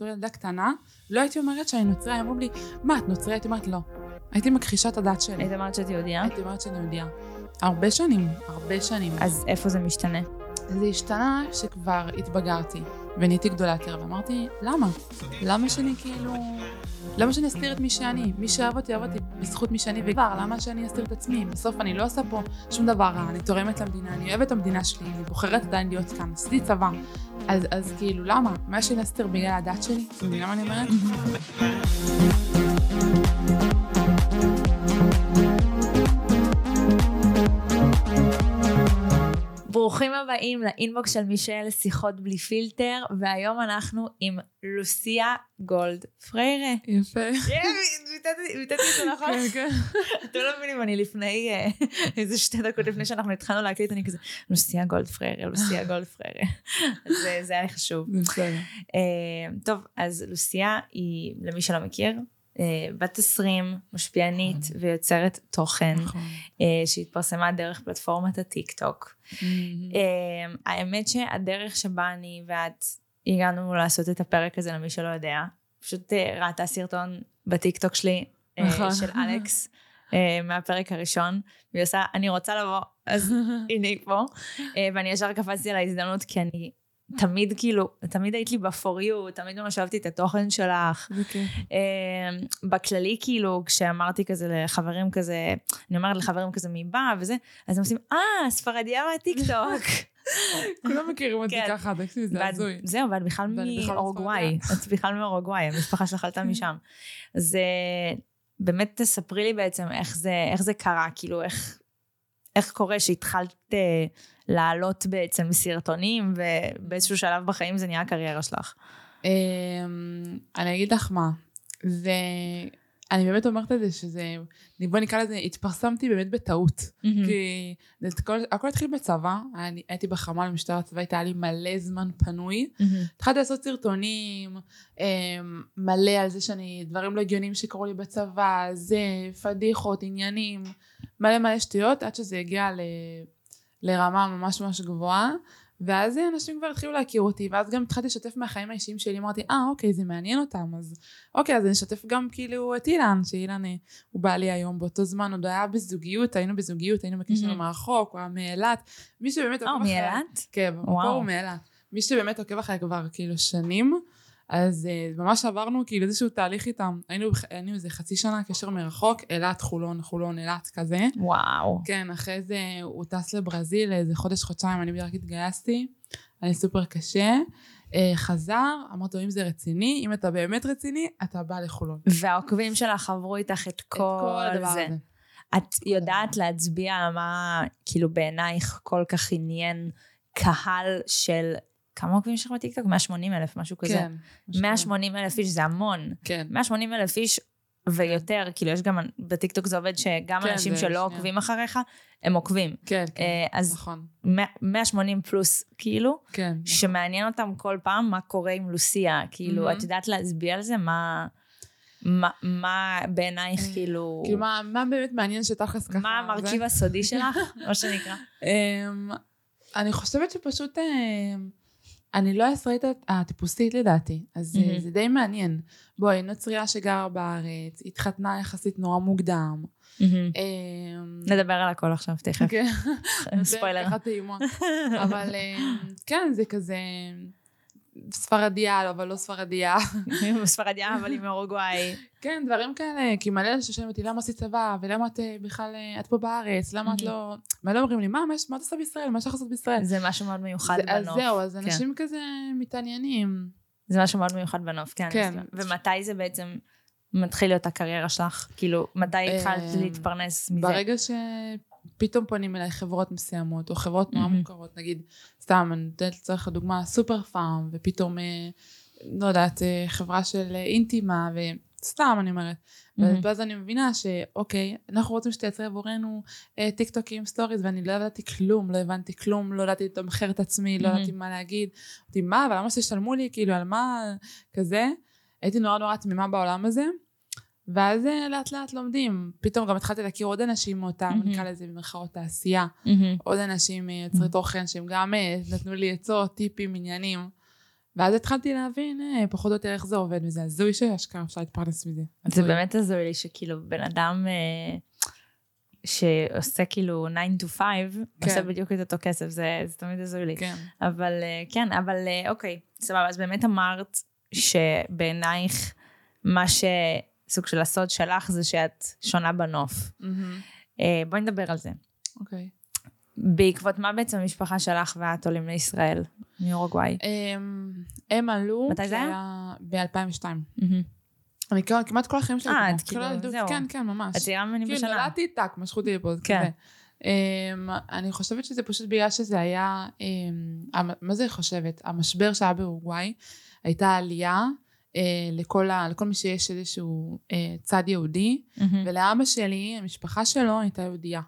בתור ילדה קטנה, לא הייתי אומרת שאני נוצריה, היו אומרים לי, מה, את נוצריה? הייתי אומרת, לא. הייתי מכחישה את הדת שלי. היית אומרת שאת יהודייה? הייתי אומרת שאני יהודייה. הרבה שנים, הרבה שנים. אז איפה זה משתנה? זה השתנה שכבר התבגרתי, ונהייתי גדולה יותר, ואמרתי, למה? למה שאני כאילו... למה שאני אסתיר את מי שאני? מי שאהב אותי, אהב אותי בזכות מי שאני וכבר, למה שאני אסתיר את עצמי? בסוף אני לא עושה פה שום דבר רע, אני תורמת למדינה, אני אוהבת את המדינה שלי, אני בוחרת עדיין להיות כאן, עשיתי צבא. אז, אז כאילו, למה? מה שאני אסתיר בגלל הדת שלי? אתה מבינה מה אני אומרת? ברוכים הבאים לאינבוקס של מישל שיחות בלי פילטר, והיום אנחנו עם לוסיה גולד פריירה. יפה. ביטאתי את זה נכון? כן, כן. אתם לא מבינים, אני לפני, אה, איזה שתי דקות לפני שאנחנו התחלנו להקליט, אני כזה, לוסיה גולד פריירה, לוסיה גולד פריירה. אז אה, זה היה לי חשוב. אה, טוב, אז לוסיה היא, למי שלא מכיר, בת 20, משפיענית ויוצרת תוכן, נכון. אה, שהתפרסמה דרך פלטפורמת הטיק טוק. אה, האמת שהדרך שבה אני ואת הגענו לעשות את הפרק הזה למי שלא יודע, פשוט אה, ראתה סרטון בטיקטוק שלי אה, נכון. של אלכס. אה, מהפרק הראשון, והיא עושה, אני רוצה לבוא, אז הנה היא פה. אה, ואני ישר קפצתי על ההזדמנות, כי אני תמיד כאילו, תמיד היית לי ב-for you, תמיד ממש אהבתי את התוכן שלך. כיף. אה, בכללי, כאילו, כשאמרתי כזה לחברים כזה, אני אומרת לחברים כזה מי בא וזה, אז הם עושים, אה, ספרדיה מהטיקטוק. כולם מכירים אותי כן. ככה, תקשיבי, זה הזוי. זהו, ואת בכלל בכלל מאורוגוואי. את בכלל מאורוגוואי, המשפחה שלך עלתה משם. אז אה, באמת תספרי לי בעצם איך זה, איך זה קרה, כאילו, איך, איך קורה שהתחלת לעלות בעצם סרטונים, ובאיזשהו שלב בחיים זה נהיה הקריירה שלך. אמ, אני אגיד לך מה, זה... אני באמת אומרת את זה שזה, בוא נקרא לזה, התפרסמתי באמת בטעות. כי זה הכל, התחיל בצבא, אני, הייתי בחמ"ל במשטרת הצבאית, היה לי מלא זמן פנוי. התחלתי לעשות סרטונים אמ, מלא על זה שאני, דברים לא הגיוניים שקרו לי בצבא, זה, פדיחות, עניינים, מלא מלא שטויות, עד שזה הגיע ל, לרמה ממש ממש גבוהה. ואז אנשים כבר התחילו להכיר אותי, ואז גם התחלתי לשתף מהחיים האישיים שלי, אמרתי, אה, אוקיי, זה מעניין אותם, אז אוקיי, אז אני אשתף גם כאילו את אילן, שאילן אה, הוא בעלי היום, באותו זמן עוד היה בזוגיות, היינו בזוגיות, היינו בקשר מהמם. מרחוק, הוא היה מאילת, מי שבאמת או, מאילת? כן, וואו. במקור הוא מאילת. מי שבאמת עוקב אחרי כבר כאילו שנים, אז uh, ממש עברנו כאילו איזשהו תהליך איתם. היינו, היינו איזה חצי שנה קשר מרחוק, אילת, חולון, חולון, אילת, כזה. וואו. כן, אחרי זה הוא טס לברזיל איזה חודש, חודשיים, אני בדיוק התגייסתי, היה לי סופר קשה. Uh, חזר, אמרתי לו, אם זה רציני, אם אתה באמת רציני, אתה בא לחולון. והעוקבים שלך עברו איתך את את כל הדבר זה. הזה. את יודעת להצביע על מה, כאילו בעינייך כל כך עניין קהל של, כמה עוקבים יש לך בטיקטוק? 180 אלף, משהו כזה. כן. משהו 180 אלף איש זה המון. כן. 180 אלף איש ויותר, כאילו יש גם, בטיקטוק זה עובד שגם כן, אנשים שלא שנייה. עוקבים אחריך, הם עוקבים. כן, כן. אה, אז נכון. 100 180 פלוס, כאילו, כן. נכון. שמעניין אותם כל פעם מה קורה עם לוסיה. כאילו, מהמם. את יודעת להצביע על זה? מה... מה, מה בעינייך כאילו, כאילו, מה מה באמת מעניין שתכלס ככה... מה? המרכיב הסודי שלך, מה שנקרא? אמ, אני חושבת שפשוט אמ, אני לא הישראלית הטיפוסית לדעתי, אז מהמם. זה די מעניין. בואי, נוצריה שגרה בארץ, התחתנה יחסית נורא מוקדם. אמ, נדבר על הכל עכשיו, תכף. כן, ספוילר. אבל אמ, כן, זה כזה ספרדיה, אבל לא ספרדיה. ספרדיה, אבל היא מאורוגוואי. כן, דברים כאלה, כי מלא אנשים שואלים אותי, למה עשית צבא, ולמה את אה, בכלל, אה, את פה בארץ, למה את מהמם. לא... מלא אומרים לי, מה, מה מה את עושה בישראל, מה לך לעשות בישראל? זה משהו מאוד מיוחד זה- אז בנוף. זהו, אז כן. אנשים כזה מתעניינים. זה משהו מאוד מיוחד בנוף, כן. כן. ומתי זה בעצם מתחיל להיות הקריירה שלך? כאילו, מתי התחלת אמ, להתפרנס מזה? ברגע שפתאום פונים אליי חברות מסוימות, או חברות נורא מהמם. מוכרות, נגיד, סתם, אני נותנת לצורך הדוגמה, סופר פארם, ופתאום, אה, לא יודעת, אה, חברה של אה, אינטימה, וסתם, אני אומרת. מהמם. ואז אני מבינה שאוקיי, אנחנו רוצים שתייצרי עבורנו אה, טיק טוקים, stories, ואני לא ידעתי כלום, לא הבנתי כלום, לא ידעתי לתמחר את עצמי, לא מהמם. ידעתי מה להגיד. אמרתי, מה, אבל למה שישלמו לי, כאילו, על מה, כזה? הייתי נורא נורא תמימה בעולם הזה. ואז אה, לאט לאט לומדים. פתאום גם התחלתי להכיר עוד אנשים מאותם, מהמם. נקרא לזה במרכאות תעשייה. מהמם. עוד אנשים אה, יוצרי תוכן שהם גם אה, נתנו לי עצות, טיפים, עניינים. ואז התחלתי להבין אה, פחות או יותר איך זה עובד, וזה הזוי שאשכרה אפשר להתפרנס מזה. זה הזוי. באמת הזוי לי שכאילו בן אדם אה, שעושה כאילו 9 to 5, עושה בדיוק את אותו כסף, זה, זה תמיד הזוי לי. כן. אבל אה, כן, אבל אה, אוקיי, סבבה, אז באמת אמרת שבעינייך מה שסוג של הסוד שלך זה שאת שונה בנוף. אה, בואי נדבר על זה. אוקיי. בעקבות מה בעצם המשפחה שלך ואת עולים לישראל, מאורוגוואי? אמ, הם עלו... מתי זה היה? ב-2002. אני כאילו כמעט כל החיים שלי. אה. את כאילו, זהו. כן, כן, ממש. את צעירה ממני כאילו בשנה. נולדתי טאק, משכו אותי לפה, כן. אמ, אני חושבת שזה פשוט בגלל שזה היה, המ- מה זה חושבת? המשבר שהיה באורוגוואי, הייתה עלייה לכל ה- לכל מי שיש איזשהו אה, צד יהודי, מהמם. ולאבא שלי, המשפחה שלו הייתה יהודייה.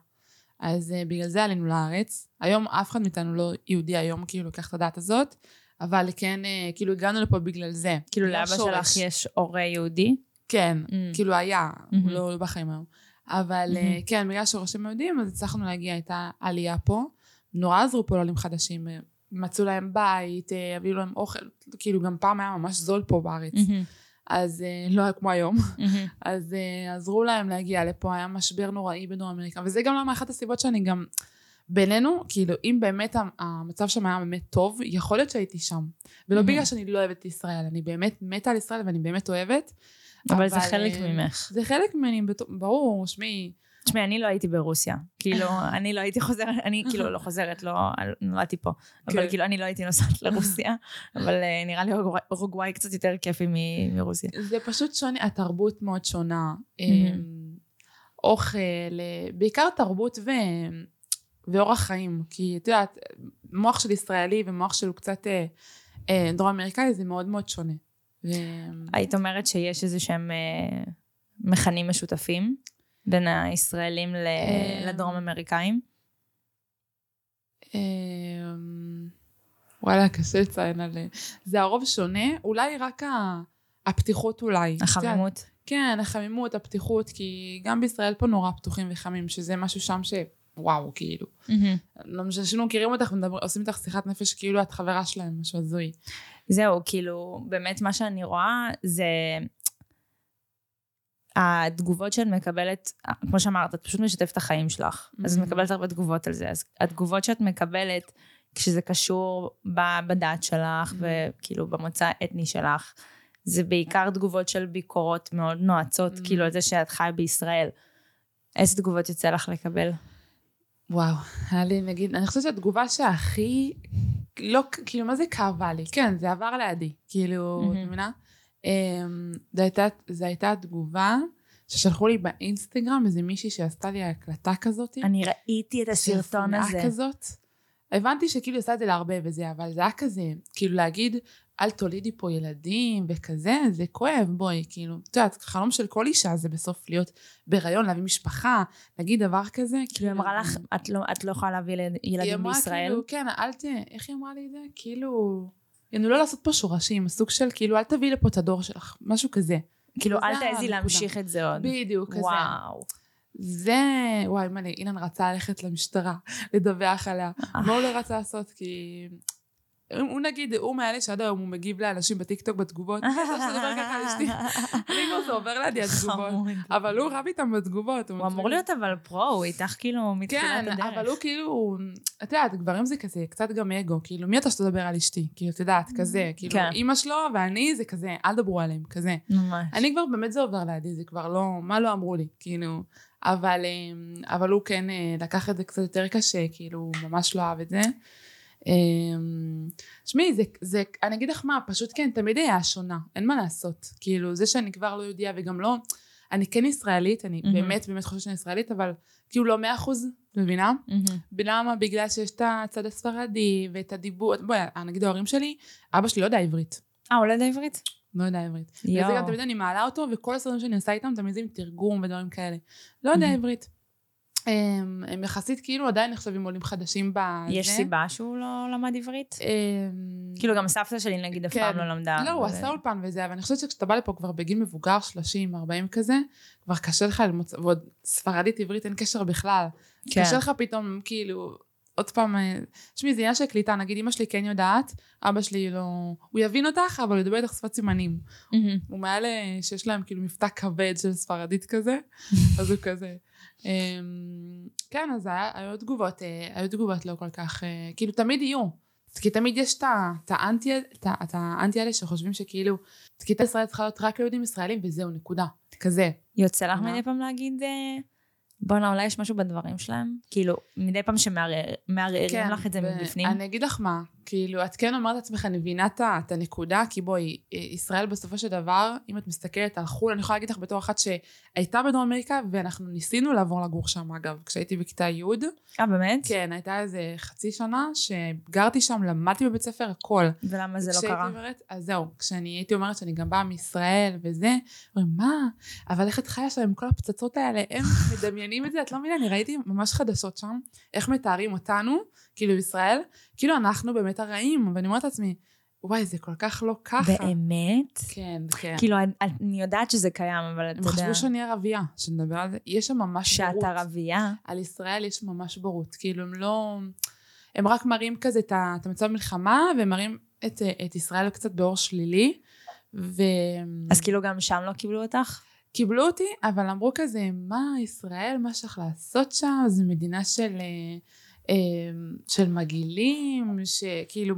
אז uh, בגלל זה עלינו לארץ. היום אף אחד מאיתנו לא יהודי היום, כאילו, לוקח את הדת הזאת, אבל כן, uh, כאילו, הגענו לפה בגלל זה. כאילו לאבא שורש. שלך יש הורה יהודי? כן, Mm. כאילו היה, מהמם. הוא לא, לא בחיים היום. אבל מהמם. כן, בגלל שורשים יהודים, אז הצלחנו להגיע, הייתה עלייה פה. נורא עזרו פה לעולים חדשים. אה, מצאו להם בית, אה, הביאו להם אוכל, כאילו גם פעם היה ממש זול פה בארץ. אז uh, לא היה כמו היום. אז uh, עזרו להם להגיע לפה, היה משבר נוראי בדרום אמריקה, וזה גם למה אחת הסיבות שאני גם, בינינו, כאילו, אם באמת המצב שם היה באמת טוב, יכול להיות שהייתי שם. ולא. בגלל שאני לא אוהבת את ישראל, אני באמת מתה על ישראל ואני באמת אוהבת. אבל זה חלק אה, ממך. זה חלק ממני, ברור, שמעי, תשמעי, אני לא הייתי ברוסיה. כאילו, אני לא הייתי חוזרת, אני כאילו לא חוזרת, לא נולדתי פה. אבל כן. כאילו, אני לא הייתי נוסעת לרוסיה, אבל אה, נראה לי אורוגוואי- קצת יותר כיפי מרוסיה. זה פשוט שונה, התרבות מאוד שונה. Mhm. אמ, אוכל, אה, בעיקר תרבות ו... ואורח חיים. כי את יודעת, מוח של ישראלי ומוח של קצת אה, אה, דרום אמריקאי זה מאוד מאוד שונה. ו... היית אומרת שיש איזה שהם אה, מכנים משותפים בין הישראלים אה, לדרום אמריקאים? אמ, וואלה, קשה לציין על... זה הרוב שונה, אולי רק. הפתיחות אולי. החמימות? כן, החמימות, הפתיחות, כי גם בישראל פה נורא פתוחים וחמים, שזה משהו שם ש... וואו, כאילו. לא משנה שלא מכירים אותך עושים איתך שיחת נפש כאילו את חברה שלהם, משהו הזוי. זהו, כאילו, באמת מה שאני רואה זה... התגובות שאת מקבלת, כמו שאמרת, את פשוט משתפת את החיים שלך. אז את Mhm. מקבלת הרבה תגובות על זה. אז התגובות שאת מקבלת, כשזה קשור בדת שלך, Mhm. וכאילו במוצא האתני שלך, זה בעיקר תגובות של ביקורות מאוד נועצות, Mhm. כאילו על זה שאת חיה בישראל. איזה תגובות יוצא לך לקבל? וואו, היה לי נגיד, אני חושבת שהתגובה שהכי, לא, כאילו מה זה כאבה לי? כן, זה עבר לידי, כאילו. את מבינה? אמ, זו הייתה, זו הייתה תגובה ששלחו לי באינסטגרם איזה מישהי שעשתה לי הקלטה כזאת. אני ראיתי את הסרטון הזה. כזאת. הבנתי שכאילו עושה את זה להרבה וזה, אבל זה היה כזה, כאילו להגיד, אל תולידי פה ילדים וכזה, זה כואב, בואי, כאילו, את יודעת, חלום של כל אישה זה בסוף להיות בהיריון, להביא משפחה, להגיד דבר כזה, כאילו, היא אמרה לך, את לא, את לא יכולה להביא ילד- היא ילדים אמרה בישראל? כאילו, כן, אל ת... איך היא אמרה לי את זה? כאילו... יענו לא לעשות פה שורשים, סוג של כאילו, אל תביאי לפה את הדור שלך, משהו כזה. כאילו, אל תעזי. להמשיך את זה עוד. בדיוק, כזה. וואו. זה, וואי, מה לי, אילן רצה ללכת למשטרה, לדווח עליה. מה הוא לא רצה לעשות? כי... הוא נגיד, הוא מאלה שעד היום הוא מגיב לאנשים בטיקטוק בתגובות. אני כבר זה עובר לידי התגובות. אבל הוא רב איתם בתגובות. הוא אמור להיות אבל פרו, הוא איתך כאילו מתחילת כן, הדרך. אבל הוא כאילו, את יודעת, גברים זה כזה, קצת גם אגו, כאילו, מי אתה שתדבר על אשתי? כאילו, את יודעת, כזה, כאילו, כן. אימא שלו ואני זה כזה, אל דברו עליהם, כזה. ממש. אני כבר, באמת זה עובר לידי, זה כבר לא, מה לא אמרו לי, כאילו, אבל, אמ, אבל הוא כן אה, לקח את זה קצת יותר קשה, כאילו, הוא ממש לא אהב את זה. אמ, שמעי, זה, זה, אני אגיד לך מה, פשוט כן, תמיד היה שונה, אין מה לעשות. כאילו, זה שאני כבר לא יהודייה וגם לא, אני כן ישראלית, אני מהמם. באמת באמת חושבת שאני ישראלית, אבל כאילו לא מאה אחוז, מבינה? מהמם. למה? בגלל שיש את הצד הספרדי ואת הדיבור, בואי, נגיד ההורים שלי, אבא שלי לא יודע עברית. אה, הוא לא יודע עברית? לא יודע עברית. וזה גם תמיד אני מעלה אותו, וכל הסרטונים שאני עושה איתם תמיד זה עם תרגום ודברים כאלה. לא יודע מהמם. עברית. הם, הם יחסית כאילו עדיין נחשבים עולים חדשים בזה. יש סיבה שהוא לא למד עברית? אמ, כאילו גם סבתא שלי נגיד אף כן. פעם לא למדה. לא, הוא עשה אולפן וזה, אבל אני חושבת שכשאתה בא לפה כבר בגיל מבוגר, 30, 40 כזה, כבר קשה לך ללמוד, ועוד ספרדית עברית אין קשר בכלל. כן. קשה לך פתאום, כאילו, עוד פעם, אה, תשמעי, זה עניין של קליטה, נגיד אמא שלי כן יודעת, אבא שלי לא... הוא יבין אותך, אבל הוא ידבר איתך שפת סימנים. הוא מאלה שיש להם כאילו מבטא כבד של ספרדית כזה, אז הוא כזה. אמ, כן, אז היה, היו תגובות, אה, היו תגובות לא כל כך, אה, כאילו תמיד יהיו. כי תמיד יש את האנטי, את האנטי האלה שחושבים שכאילו, תקיטה ישראל צריכה להיות רק ליהודים ישראלים וזהו, נקודה. כזה. יוצא לך מדי פעם להגיד... בואנה, אולי יש משהו בדברים שלהם? כאילו, מדי פעם שמערערים כן, לך את זה מבפנים? אני אגיד לך מה, כאילו, את כן אומרת לעצמך, אני מבינה את הנקודה, כי בואי, ישראל בסופו של דבר, אם את מסתכלת על חו"ל, אני יכולה להגיד לך בתור אחת שהייתה בדרום אמריקה, ואנחנו ניסינו לעבור לגור שם, אגב, כשהייתי בכיתה י'. אה, באמת? כן, הייתה איזה חצי שנה שגרתי שם, למדתי בבית ספר, הכל. ולמה זה לא קרה? אומרת, אז זהו, כשאני הייתי אומרת שאני גם באה מישראל וזה, אומרים, מה? אבל איך את חיה שם עם כל הפצצות האלה? הם מדמיינים את זה, את לא מבינה, אני ראיתי ממש חדשות שם, איך מתארים אותנו, כאילו ישראל, כאילו אנחנו באמת הרעים, ואני אומרת לעצמי, וואי, זה כל כך לא ככה. באמת? כן, כן. כאילו, אני יודעת שזה קיים, אבל אתה יודע... הם חשבו שאני ערבייה, שנדבר על זה. יש שם ממש שאת בורות. שאת ערבייה? על ישראל יש ממש בורות. כאילו, הם לא... הם רק מראים כזה את המצב מלחמה, והם מראים את, את ישראל קצת באור שלילי. ו... אז כאילו גם שם לא קיבלו אותך? קיבלו אותי, אבל אמרו כזה, מה ישראל, מה שצריך לעשות שם? זו מדינה של... אמ, של מגעילים, שכאילו,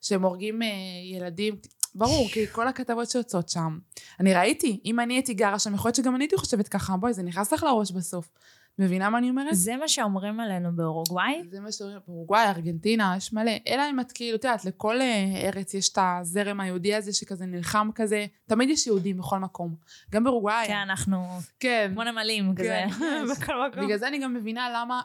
שהם הורגים אה, ילדים, ברור, כי כל הכתבות שיוצאות שם. אני ראיתי, אם אני הייתי גרה שם, יכול להיות שגם אני הייתי חושבת ככה, בואי, זה נכנס לך לראש בסוף. מבינה מה אני אומרת? זה מה שאומרים עלינו באורוגוואי? זה מה שאומרים באורוגוואי, ארגנטינה, יש מלא. אלא אם את כאילו, את יודעת, לכל אה, ארץ יש את הזרם היהודי הזה שכזה נלחם כזה. תמיד יש יהודים בכל מקום. גם באורוגוואי. כן, אנחנו כן. כמו נמלים כן, כזה, בכל מקום. בגלל זה אני גם מבינה למה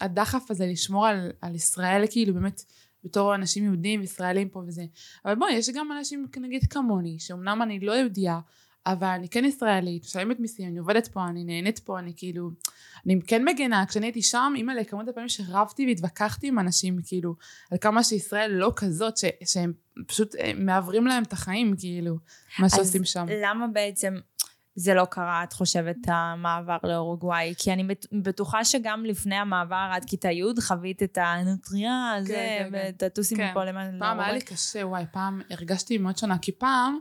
הדחף הזה לשמור על, על ישראל, כאילו באמת, בתור אנשים יהודים, ישראלים פה וזה. אבל בואי, יש גם אנשים, נגיד כמוני, שאומנם אני לא יהודייה, אבל אני כן ישראלית, משלמת מיסים, אני עובדת פה, אני נהנית פה, אני כאילו, אני כן מגנה, כשאני הייתי שם, אימא'לה, כמות הפעמים שרבתי והתווכחתי עם אנשים, כאילו, על כמה שישראל לא כזאת, ש, שהם פשוט אה, מעוורים להם את החיים, כאילו, מה שעושים שם. אז למה בעצם זה לא קרה, את חושבת, המעבר לאורוגוואי? כי אני בטוחה שגם לפני המעבר עד כיתה י' חווית את הנוטריה, כן, זה, כן, כן. וטטוסים כן. מפה למעלה. פעם היה לי קשה, וואי, פעם הרגשתי מאוד שונה, כי פעם...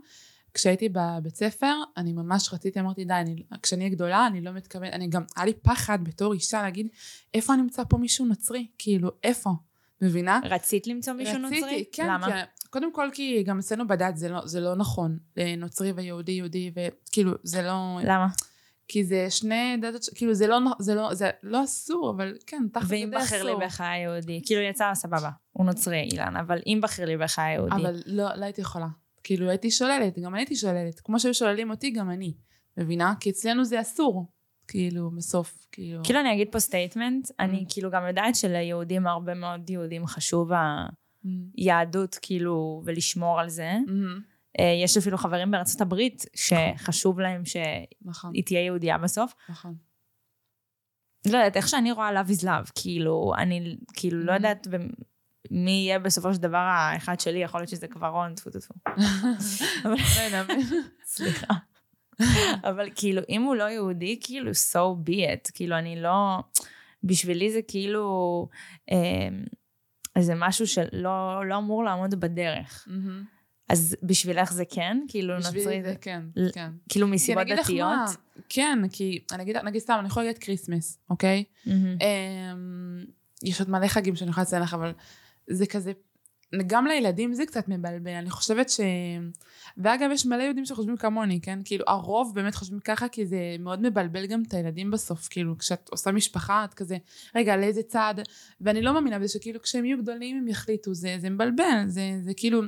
כשהייתי בבית ספר, אני ממש רציתי, אמרתי, די, אני, כשאני אהיה גדולה, אני לא מתכוונת, אני גם, היה לי פחד בתור אישה להגיד, איפה אני אמצא פה מישהו נוצרי? כאילו, איפה? מבינה? רצית למצוא מישהו רציתי, נוצרי? כן, למה? כי, קודם כל כי גם אצלנו בדת זה לא, זה לא נכון, נוצרי ויהודי יהודי, וכאילו, זה לא... למה? כי זה שני דתות, כאילו זה לא, זה לא, זה לא אסור, אבל כן, תחת זה אסור. ואם בחר לי בחיי יהודי, כאילו יצא סבבה, הוא נוצרי אילן, אבל אם בחר לי בחיי יהודי. אבל לא, לא הייתי יכולה. כאילו הייתי שוללת, גם אני הייתי שוללת. כמו שהיו שוללים אותי, גם אני. מבינה? כי אצלנו זה אסור. כאילו, בסוף, כאילו... כאילו אני אגיד פה statement, mm. אני כאילו גם יודעת שליהודים, הרבה מאוד יהודים חשוב היהדות, mm. כאילו, ולשמור על זה. Mm-hmm. אה, יש אפילו חברים בארצות הברית שחשוב להם שהיא נכון. תהיה יהודייה בסוף. נכון. לא יודעת, איך שאני רואה love is love, כאילו, אני כאילו לא mm-hmm. יודעת מי יהיה בסופו של דבר האחד שלי, יכול להיות שזה כבר רון, טפו טפו. סליחה. אבל כאילו, אם הוא לא יהודי, כאילו, so be it. כאילו, אני לא... בשבילי זה כאילו איזה משהו שלא לא אמור לעמוד בדרך. אז בשבילך זה כן? כאילו נוצרי... בשבילי זה כן, כן. כאילו מסיבות דתיות? כן, כי אני אגיד, נגיד סתם, אני יכולה להגיד כריסמס, אוקיי? יש עוד מלא חגים שאני יכולה לציין לך, אבל זה כזה, גם לילדים זה קצת מבלבל, אני חושבת ש... ואגב, יש מלא יהודים שחושבים כמוני, כן? כאילו, הרוב באמת חושבים ככה, כי זה מאוד מבלבל גם את הילדים בסוף, כאילו, כשאת עושה משפחה, את כזה, רגע, לאיזה צד? ואני לא מאמינה בזה שכאילו, כשהם יהיו גדולים הם יחליטו, זה, זה מבלבל, זה, זה כאילו...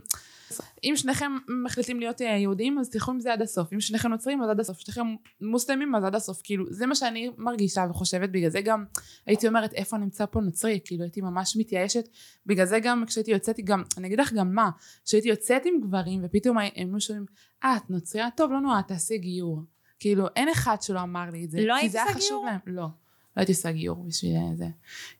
אם שניכם מחליטים להיות אה, יהודים, אז תלכו עם זה עד הסוף. אם שניכם נוצרים, אז עד הסוף. שניכם מוסלמים, אז עד הסוף. כאילו, זה מה שאני מרגישה וחושבת. בגלל זה גם הייתי אומרת, איפה נמצא פה נוצרי? כאילו, הייתי ממש מתייאשת. בגלל זה גם כשהייתי יוצאת, גם, אני אגיד לך גם מה, כשהייתי יוצאת עם גברים, ופתאום הם שומעים, אה, את נוצריה? טוב, לא נורא, תעשי גיור. כאילו, אין אחד שלא אמר לי את זה. לא היית עושה גיור? לא. לא הייתי עושה גיור בשביל זה.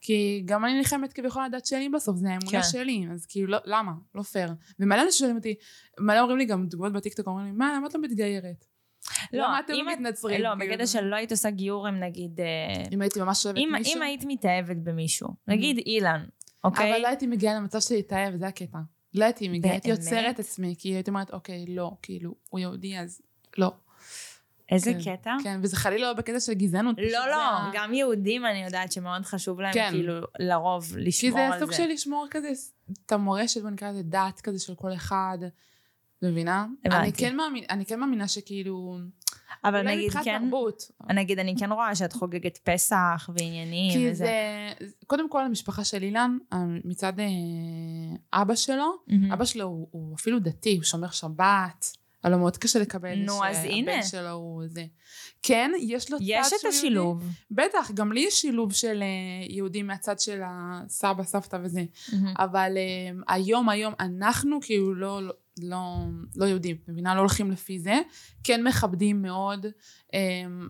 כי גם אני נלחמת כביכול הדת שלי בסוף, זה האמונה כן. שלי, אז כאילו, לא, למה? לא פייר. ומלא אנשים שואלים אותי, מלא אומרים לי גם תגובות בטיקטוק, אומרים לי, מה, למה את לא מתגיירת? לא, מה אתם אם את- מתנצרים? לא, כאילו? בקטע של לא היית עושה גיור עם נגיד... אה, אם הייתי ממש אוהבת אם מישהו, אם היית מתאהבת במישהו, נגיד אילן, אוקיי? אבל לא הייתי מגיעה למצב של להתאהב, זה הקטע. לא הייתי מגיעה, הייתי? עוצרת עצמי, כי הייתי אומרת, אוקיי, לא, כאילו, הוא יהודי, אז לא. איזה כן. קטע? כן, וזה חלילה לא בקטע של גזענות. לא, זה לא, ה- גם יהודים אני יודעת שמאוד חשוב להם כן. כאילו לרוב כי לשמור זה על סוג זה. של לשמור כזה את המורשת, בוא נקרא לזה דת כזה של כל אחד. מבינה? הבנתי. אני כן מאמינה, אני כן מאמינה שכאילו... אבל נגיד כן, תרבות. נגיד אני כן רואה שאת חוגגת פסח ועניינים כי וזה. זה... קודם כל המשפחה של אילן, מצד אה, אבא שלו, מהמם. אבא שלו הוא, הוא אפילו דתי, הוא שומר שבת. היה לו מאוד קשה לקבל נו, אז הנה. שהבן שלו הוא זה. כן, יש לו צד יש את שהוא יהודי. השילוב. בטח, גם לי יש שילוב של אה, יהודים מהצד של הסבא, סבתא וזה. מהמם. אבל um, היום, היום, אנחנו כאילו לא, לא, לא, לא יהודים, מבינה? לא הולכים לפי זה. כן מכבדים מאוד. Um,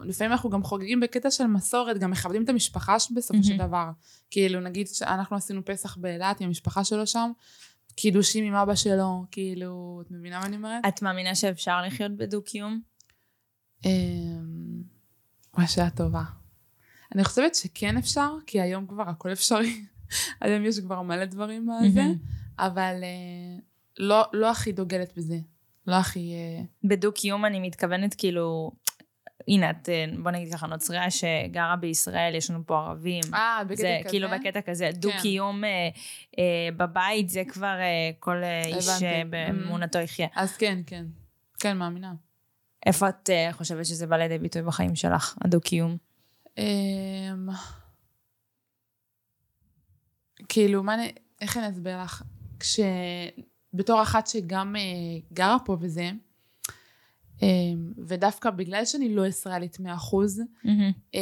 לפעמים אנחנו גם חוגגים בקטע של מסורת, גם מכבדים את המשפחה בסופו של מהמם. דבר. כאילו, נגיד שאנחנו עשינו פסח באילת עם המשפחה שלו שם, קידושים עם אבא שלו, כאילו, את מבינה מה אני אומרת? את מאמינה שאפשר לחיות בדו-קיום? Um, וואי, שאלה טובה. אני חושבת שכן אפשר, כי היום כבר הכל אפשרי. היום יש כבר מלא דברים בזה. אבל אה, לא, לא הכי דוגלת בזה. לא הכי... אה, בדו-קיום אני מתכוונת כאילו, הנה את, אה, בוא נגיד ככה, נוצריה שגרה בישראל, יש לנו פה ערבים. אה, בקטע זה כזה? כאילו בקטע כזה, דו-קיום אה, אה, בבית זה כבר אה, כל אה, איש. אה, באמונתו יחיה. אז כן, כן. כן, מאמינה. איפה את אה, חושבת שזה בא לידי ביטוי בחיים שלך, הדו-קיום? אמ, כאילו, מה, איך אני אסביר לך? כש... בתור אחת שגם אה, גרה פה וזה, ודווקא בגלל שאני לא ישראלית מאה אחוז, אמ,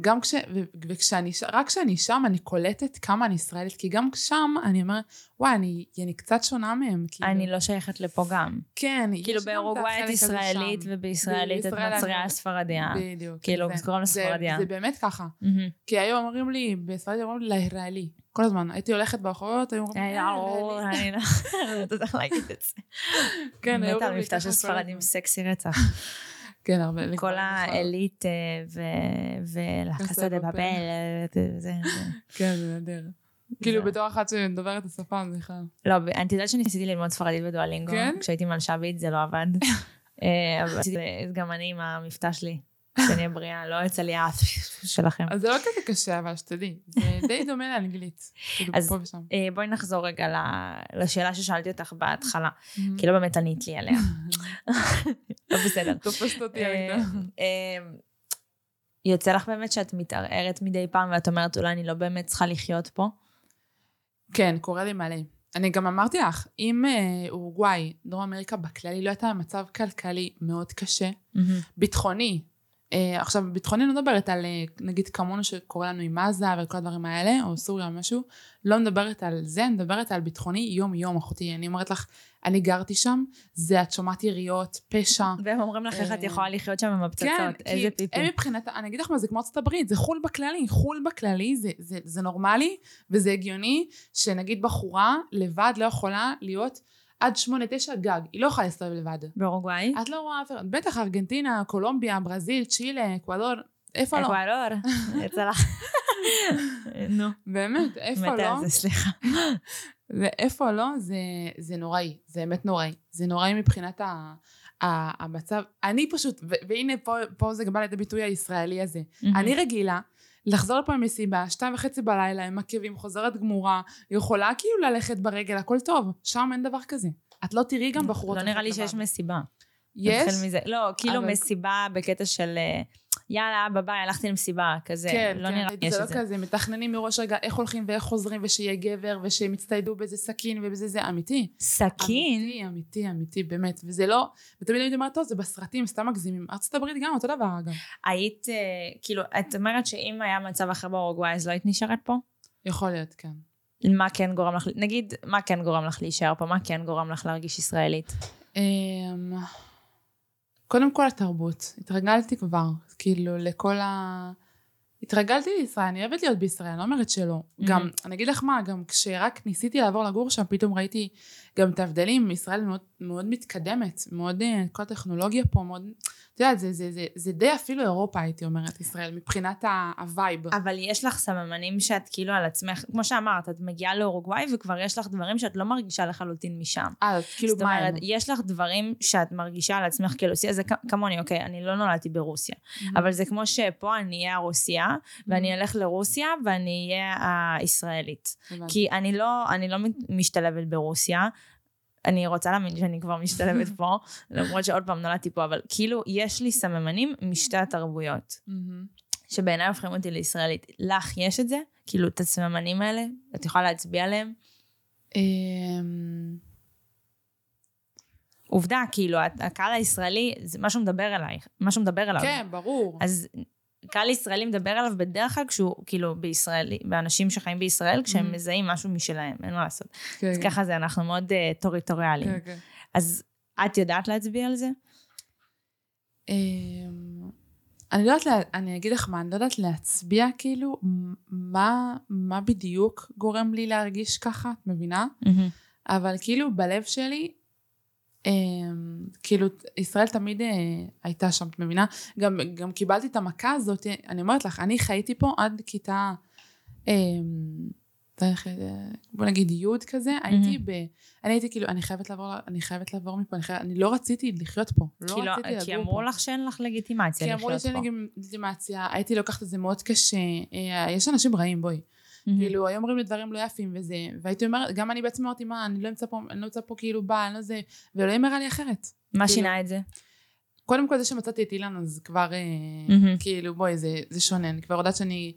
גם כש... ו- וכשאני... רק כשאני שם אני קולטת כמה אני ישראלית, כי גם שם אני אומרת, וואי, אני, אני קצת שונה מהם. כאילו. אני לא שייכת לפה גם. כן, כאילו גם את באורוגוואי ישראלית. ובישראלית את בישראל אני- נוצריה ספרדיה. בדיוק. כאילו, זה- קוראים לה זה- ספרדיה. זה באמת ככה. מהמם. כי היום אומרים לי, בספרדיה אומרים לי לישראלי. כל הזמן. הייתי הולכת ברחובות, היו אומרים אה, "אה, לא, לישראלי." אני לא יודעת להגיד את זה. כן, היו אומרים לי מבטא של ספרדים. סקסי רצח. כן, הרבה. כל בכלל. האליט ולקסה קסה דה אה, זה- כן, זה נדיר. כאילו, בתור אחת שמדברת את השפה, בכלל. לא, אני יודעת שניסיתי ללמוד ספרדית בדואלינגו, כן? כשהייתי מלש"בית זה לא עבד. אה, אבל גם אני עם המבטא שלי, שאני אהיה בריאה, לא יצא לי האף שלכם. אז זה לא כזה קשה, אבל שתדעי. זה די דומה לאנגלית. כאילו, אז- פה ושם. אה, בואי נחזור רגע לשאלה ששאלתי אותך בהתחלה. כי לא באמת ענית לי עליה. לא בסדר. תופסת אותי. אה, יוצא לך באמת שאת מתערערת מדי פעם ואת אומרת אולי אני לא באמת צריכה לחיות פה? כן, קורה לי מלא. אני גם אמרתי לך, אם אה, אורוגוואי, דרום אמריקה בכללי, לא הייתה במצב כלכלי מאוד קשה, ביטחוני. אה, עכשיו, ביטחוני לא מדברת על אה, נגיד כמונו שקורה לנו עם עזה וכל הדברים האלה, או סוריה או משהו, לא מדברת על זה, אני מדברת על ביטחוני יום-יום, אחותי. אני אומרת לך, אני גרתי שם, זה את שומעת יריות, פשע. והם אומרים לך איך את אה, יכולה לחיות שם עם הפצצות, כן, איזה פיפי. הם מבחינת, אני אגיד לך מה, זה כמו ארצות הברית, זה חו"ל בכללי, חו"ל בכללי, זה, זה, זה נורמלי וזה הגיוני, שנגיד בחורה לבד לא יכולה להיות עד שמונה, תשע גג, היא לא יכולה להסתובב לבד. באורוגוואי? את לא רואה אף אחד, בטח ארגנטינה, קולומביה, ברזיל, צ'ילה, אקוודור, איפה לא? אקוואדור, יצא לך. נו, באמת, איפה לא? על זה, סליחה. ואיפה לא, זה, זה נוראי, זה באמת נוראי. זה נוראי מבחינת ה, ה, המצב. אני פשוט, ו, והנה פה, פה זה גם בא לידי ביטוי הישראלי הזה. אני רגילה לחזור לפה ממסיבה, שתיים וחצי בלילה, עם עקבים, חוזרת גמורה, יכולה כאילו ללכת ברגל, הכל טוב. שם אין דבר כזה. את לא תראי גם בחורות. לא נראה לי שיש. מסיבה. יש? לא, כאילו אבל- מסיבה בקטע של אה, יאללה, אבא ביי, הלכתי למסיבה, כזה. כן, לא כן, נראה לי יש זה את לא זה. כזה, מתכננים מראש רגע איך הולכים ואיך חוזרים, ושיהיה גבר, ושהם יצטיידו באיזה סכין ובזה זה אמיתי. סכין? אמיתי, אמיתי, אמיתי, באמת. וזה לא, ותמיד הייתי אומרת, טוב, זה בסרטים, סתם מגזימים. ארצות הברית גם אותו דבר, אגב. היית, אה, כאילו, את אומרת שאם היה מצב אחר באורוגוואי, אז לא היית נשארת פה? יכול להיות, כן. מה כן גורם לך, נגיד, מה כן גורם לך להישאר פה? מה כן גורם לך להרגיש ישראלית? אמ, קודם כל התרבות. התרגלתי כבר, כאילו, לכל ה... התרגלתי לישראל, אני אוהבת להיות בישראל, אני לא אומרת שלא. גם, אני אגיד לך מה, גם כשרק ניסיתי לעבור לגור שם, פתאום ראיתי גם את ההבדלים, ישראל מאוד, מאוד מתקדמת, מאוד, אה, כל הטכנולוגיה פה מאוד, את יודעת, זה, זה, זה, זה די אפילו אירופה, הייתי אומרת, ישראל, מבחינת ה vibe. אבל יש לך סממנים שאת כאילו על עצמך, כמו שאמרת, את מגיעה לאורוגוואי וכבר יש לך דברים שאת לא מרגישה לחלוטין משם. אה, אז כאילו זאת מה אומרת, הם? יש לך דברים שאת מרגישה על עצמך כרוסיה, זה כ- כמוני, אוקיי, אני לא נולדתי ברוסיה, אבל זה כמו שפה אני אהיה הרוסיה, ואני אלך לרוסיה ואני אהיה הישראלית. הבנתי. כי אני לא, אני לא משתלבת ברוסיה. אני רוצה להאמין שאני כבר משתלבת פה, למרות שעוד פעם נולדתי פה, אבל כאילו, יש לי סממנים משתי התרבויות. שבעיניי הופכים אותי לישראלית. לך יש את זה? כאילו, את הסממנים האלה? את יכולה להצביע עליהם? אמ, עובדה, כאילו, הקהל הישראלי, זה משהו מדבר אלייך, משהו מדבר אליו. כן, ברור. אז קהל ישראלי מדבר עליו בדרך כלל כשהוא, כאילו, בישראלי, באנשים שחיים בישראל, כשהם Mhm. מזהים משהו משלהם, אין מה לעשות. כן, אז כן. ככה זה, אנחנו מאוד uh, טריטוריאליים. כן, כן. אז את יודעת להצביע על זה? אמ, אני לא יודעת, אני אגיד לך מה, אני לא יודעת להצביע כאילו מה, מה בדיוק גורם לי להרגיש ככה, את מבינה? אבל כאילו בלב שלי, כאילו ישראל תמיד אה, הייתה שם, את מבינה? גם, גם קיבלתי את המכה הזאת, אני אומרת לך, אני חייתי פה עד כיתה, אמ, אה, בוא נגיד י' כזה, הייתי ב... אני הייתי כאילו, אני חייבת לעבור, אני חייבת לעבור מפה, אני, חייבת, אני לא רציתי לחיות פה, לא כי, לא, רציתי לגור פה. כי אמרו לך שאין לך לגיטימציה כי אמרו לי לחיות שאין פה. לגיטימציה, הייתי לוקחת את זה מאוד קשה, אה, יש אנשים רעים, בואי. מהמם. כאילו, היו אומרים לי דברים לא יפים וזה, והייתי אומרת, גם אני בעצמי אמרתי, מה, אני לא אמצא פה, אני לא אמצא פה כאילו אני לא זה, ואלוהים הראה לי אחרת. מה כאילו- שינה את זה? קודם כל זה שמצאתי את אילן, אז כבר, אה, מהמם. כאילו, בואי, זה, זה שונה, אני כבר יודעת שאני,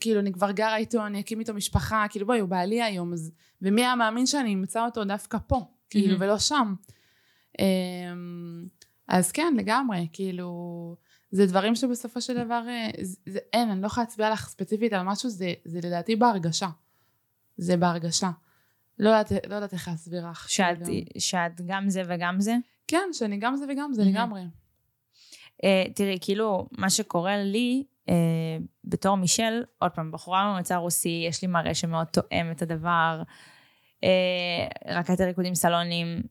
כאילו, אני כבר גרה איתו, אני אקים איתו משפחה, כאילו, בואי, הוא בעלי היום, אז, ומי היה מאמין שאני אמצא אותו דווקא פה, כאילו, מהמם. ולא שם. אמ, אז כן, לגמרי, כאילו, זה דברים שבסופו של דבר, אה, זה, זה, אין, אני לא יכולה להצביע לך ספציפית על משהו, זה, זה לדעתי בהרגשה. זה בהרגשה. לא יודעת, לא יודעת איך להסביר לך. שאת. שאת גם זה וגם זה? כן, שאני גם זה וגם זה, מהמם. לגמרי. Uh, תראי, כאילו, מה שקורה לי, uh, בתור מישל, עוד פעם, בחורה ממוצא רוסי, יש לי מראה שמאוד תואם את הדבר. Uh, רק יותר ריקודים סלונים,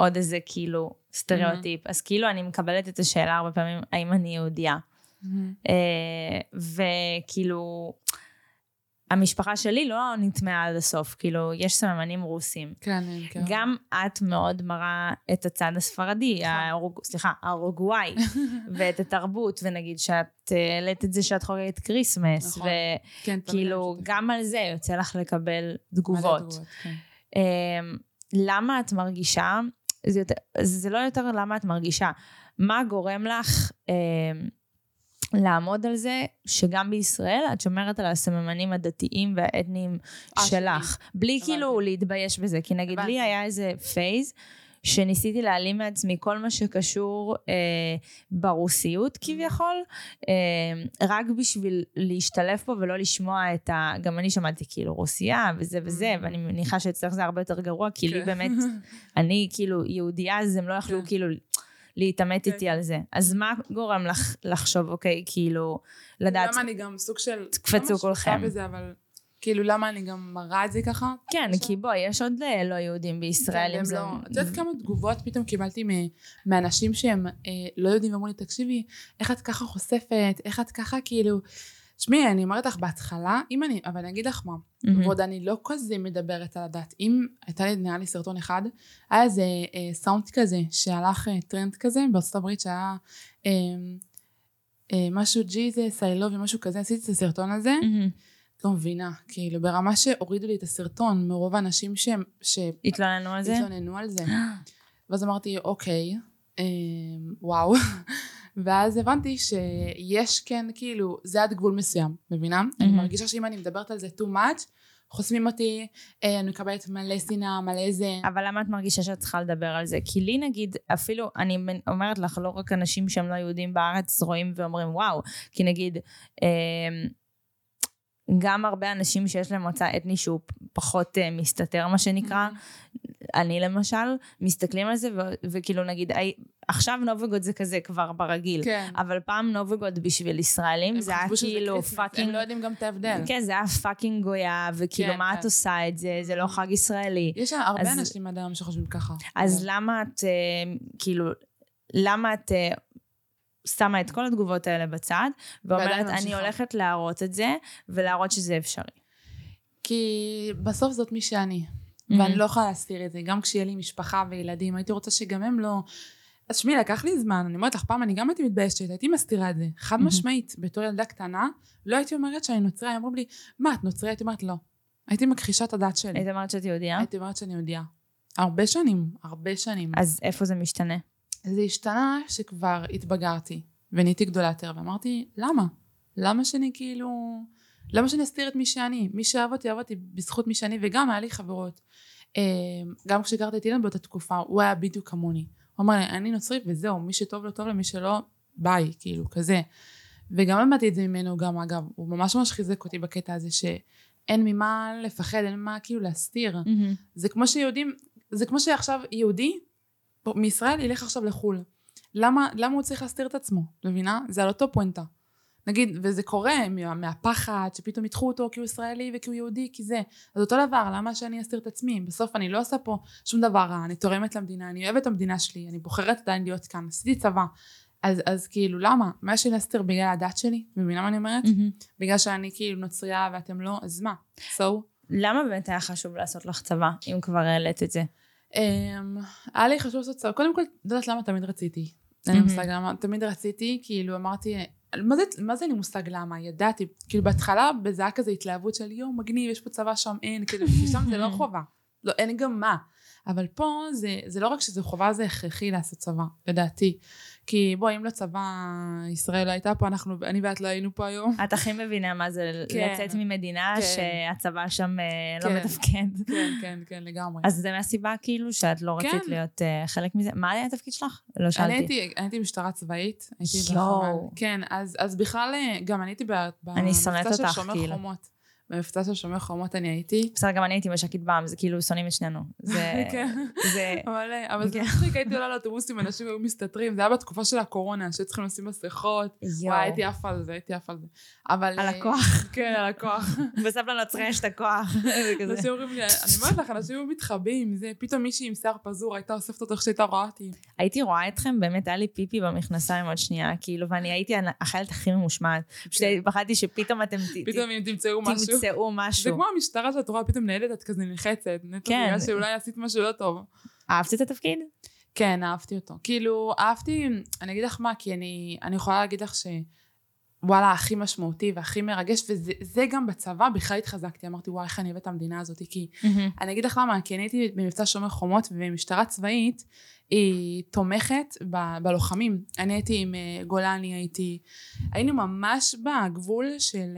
עוד איזה כאילו סטריאוטיפ. אז כאילו, אני מקבלת את השאלה הרבה פעמים, האם אני יהודייה? מהמם. Uh, וכאילו, המשפחה שלי לא נטמעה עד הסוף, כאילו, יש סממנים רוסים. כן, כן. גם את מאוד מראה את הצד הספרדי, נכון. האורוג... סליחה, האורוגוואי, ואת התרבות, ונגיד שאת אה, העלית את זה שאת חוגגת כריסמס, נכון. כן, וכאילו, אני גם על זה יוצא לך לקבל מלא תגובות. כן. אמ, למה את מרגישה, זה, יותר, זה לא יותר למה את מרגישה, מה גורם לך אמ, לעמוד על זה שגם בישראל את שומרת על הסממנים הדתיים והאתניים אה, שלך, בלי הבנתי. כאילו להתבייש בזה, כי נגיד הבנתי. לי היה איזה פייז שניסיתי להעלים מעצמי כל מה שקשור אה, ברוסיות כביכול, אה, רק בשביל להשתלב פה ולא לשמוע את ה... גם אני שמעתי כאילו רוסייה וזה וזה, Mhm. ואני מניחה שאצלך זה הרבה יותר גרוע, כי לי כן. באמת, אני כאילו יהודייה, אז הם לא יכלו כן. כאילו להתעמת כן. איתי על זה. אז מה גורם לך לחשוב, אוקיי, כאילו, לדעת... למה אני גם סוג של... תקפצו כולכם. בזה, אבל כאילו, למה אני גם מראה את זה ככה? כן? כי בואי, יש עוד אה, לא יהודים בישראל, כן, אם זה... לא. את יודעת כמה תגובות פתאום קיבלתי מאנשים שהם אה, לא יודעים ואמרו לי, תקשיבי, איך את ככה חושפת, איך את ככה כאילו... תשמעי, אני אומרת לך בהתחלה, אם אני, אבל אני אגיד לך מה. ועוד אני לא כזה מדברת על הדת. אם הייתה לי, נראה לי סרטון אחד, היה איזה אה, סאונד כזה, שהלך אה, טרנד כזה בארצות הברית, שהיה אה, אה, משהו Jesus, I love משהו כזה, עשיתי את הסרטון הזה, מהמם. לא מבינה, כאילו, ברמה שהורידו לי את הסרטון מרוב האנשים שהם, התלוננו על זה? שהתלוננו על זה. ואז אמרתי, אוקיי, אה, וואו. ואז הבנתי שיש כן, כאילו, זה עד גבול מסוים, מבינה? אני מהמם. מרגישה שאם אני מדברת על זה too much, חוסמים אותי, אה, אני מקבלת מלא שנאה, מלא זה. אבל למה את מרגישה שאת צריכה לדבר על זה? כי לי נגיד, אפילו, אני אומרת לך, לא רק אנשים שהם לא יהודים בארץ רואים ואומרים וואו, כי נגיד, אמ, גם הרבה אנשים שיש להם מוצא אתני שהוא פחות אה, מסתתר, מה שנקרא, אני למשל, מסתכלים על זה, ו- וכאילו נגיד, "אי, עכשיו נובי גוד זה כזה כבר ברגיל, כן. אבל פעם נובי גוד בשביל ישראלים זה היה כאילו fucking... הם לא יודעים גם את ההבדל. כן, זה היה fucking גויה, וכאילו, כן, מה כן. את עושה את זה? זה לא חג ישראלי. יש הרבה אז- אנשים עד היום שחושבים ככה. אז כן. למה את, אה, כאילו, למה את אה, שמה את כל התגובות האלה בצד, ואומרת, אני ממשיכה." הולכת להראות את זה, ולהראות שזה אפשרי. כי בסוף זאת מי שאני. מהמם. ואני לא יכולה להסתיר את זה. גם כשיהיה לי משפחה וילדים, הייתי רוצה שגם הם לא... אז שמי, לקח לי זמן, אני אומרת לך, פעם אני גם הייתי מתביישת, הייתי מסתירה את זה. חד מהמם. משמעית, בתור ילדה קטנה, לא הייתי אומרת שאני נוצריה, אמרו לי, מה, את נוצריה? הייתי אומרת, לא. הייתי מכחישה את הדת שלי. היית אומרת שאת יהודייה? הייתי אומרת שאני יהודייה. הרבה שנים, הרבה שנים. אז איפה זה משתנה? זה השתנה שכבר התבגרתי, ונהייתי גדולה יותר, ואמרתי, למה? למה שאני כאילו... למה שאני אסתיר את מי שאני? מי שאהב אותי, אהב אותי בזכות מי שאני, וגם היה לי חברות. אה, גם כשהכרתי את אילן באותה תקופה, הוא היה בדיוק כמוני. הוא אמר לי, אני נוצרי וזהו, מי שטוב לו טוב לו, מי שלא, ביי, כאילו, כזה. וגם למדתי את זה ממנו גם, אגב, הוא ממש ממש חיזק אותי בקטע הזה שאין ממה לפחד, אין ממה כאילו להסתיר. זה כמו שיהודים, זה כמו שעכשיו יהודי מישראל ילך עכשיו לחו"ל. למה, למה הוא צריך להסתיר את עצמו? מבינה? זה על אותו פואנטה. נגיד, וזה קורה מה, מהפחד שפתאום ידחו אותו כי הוא ישראלי וכי הוא יהודי, כי זה. אז אותו דבר, למה שאני אסתיר את עצמי? בסוף אני לא עושה פה שום דבר רע, אני תורמת למדינה, אני אוהבת את המדינה שלי, אני בוחרת עדיין להיות כאן, עשיתי צבא. אז, אז כאילו, למה? מה יש לי להסתיר בגלל הדת שלי? מבינה מה אני אומרת? בגלל שאני כאילו נוצרייה ואתם לא, אז מה? So, למה באמת היה חשוב לעשות לך צבא, אם כבר העלית את זה? אמ, היה לי חשוב לעשות צבא. קודם כל, לא יודעת למה תמיד רציתי. אין לי. מושג למה, תמיד רציתי, כאילו אמרתי, מה זה, מה זה אין לי מושג למה? ידעתי, כאילו בהתחלה זה היה כזה התלהבות של יואו מגניב, יש פה צבא שם אין, כאילו, שם זה לא חובה. לא, אין גם מה. אבל פה זה, זה לא רק שזה חובה, זה הכרחי לעשות צבא, לדעתי. כי בוא, אם לא צבא, ישראל לא הייתה פה, אנחנו, אני ואת לא היינו פה היום. את הכי מבינה מה זה כן. לצאת ממדינה כן. שהצבא שם אה, לא כן. מתפקד. כן, כן, כן, לגמרי. אז זה מהסיבה כאילו שאת לא רצית כן. להיות אה, חלק מזה. מה היה התפקיד שלך? לא שאלתי. הייתי, אני הייתי משטרה צבאית, הייתי. בחמ"ל. כן, אז, אז בכלל, אה, גם אני הייתי במבצע של שומר כאילו. חומות. במבצע של שומר חומות אני הייתי. בסדר, גם אני הייתי מש"קית בעם, זה כאילו שונאים את שנינו. זה... כן. זה... אבל, אה, אבל זה כן. מצחיק, הייתי עולה לאוטובוסים, אנשים היו מסתתרים, זה היה בתקופה של הקורונה, שהיו צריכים לשים מסכות. וואי, הייתי עפה על זה, הייתי עפה על זה. אבל... על אה, הכוח. כן, על הכוח. בסוף לנוצרי יש את הכוח. אנשים אומרים לי, אני אומרת לך, אנשים היו מתחבאים, זה, פתאום מישהי עם שיער פזור הייתה אוספת אותו איך שהייתה רואה אותי. הייתי רואה אתכם, באמת היה לי פיפי במכנסיים עוד שנייה, כאילו, ואני הייתי החיילת הכי ממושמעת. פשוט פחדתי שפתאום אתם כן. פתאום אם תמצאו משהו. תמצאו זה משהו. כמו המשטרה שאת רואה פתאום ניידת, את כזה נלחצת. כן. בגלל שאולי עשית משהו לא טוב. אהבת את התפקיד? כן, אהבתי אותו. כאילו, אהבתי, אני אגיד לך מה, כי אני, אני יכולה להגיד לך ש... וואלה, הכי משמעותי והכי מרגש, וזה זה גם בצבא, בכלל התחזקתי, אמרתי, וואי, איך אני אוהבת את המדינה הזאת, כי אני אגיד לך למה, כי אני הייתי במבצע שומר חומות, ומשטרה צבאית היא תומכת ב- בלוחמים. אני הייתי עם אה, גולני, הייתי... היינו ממש בגבול של...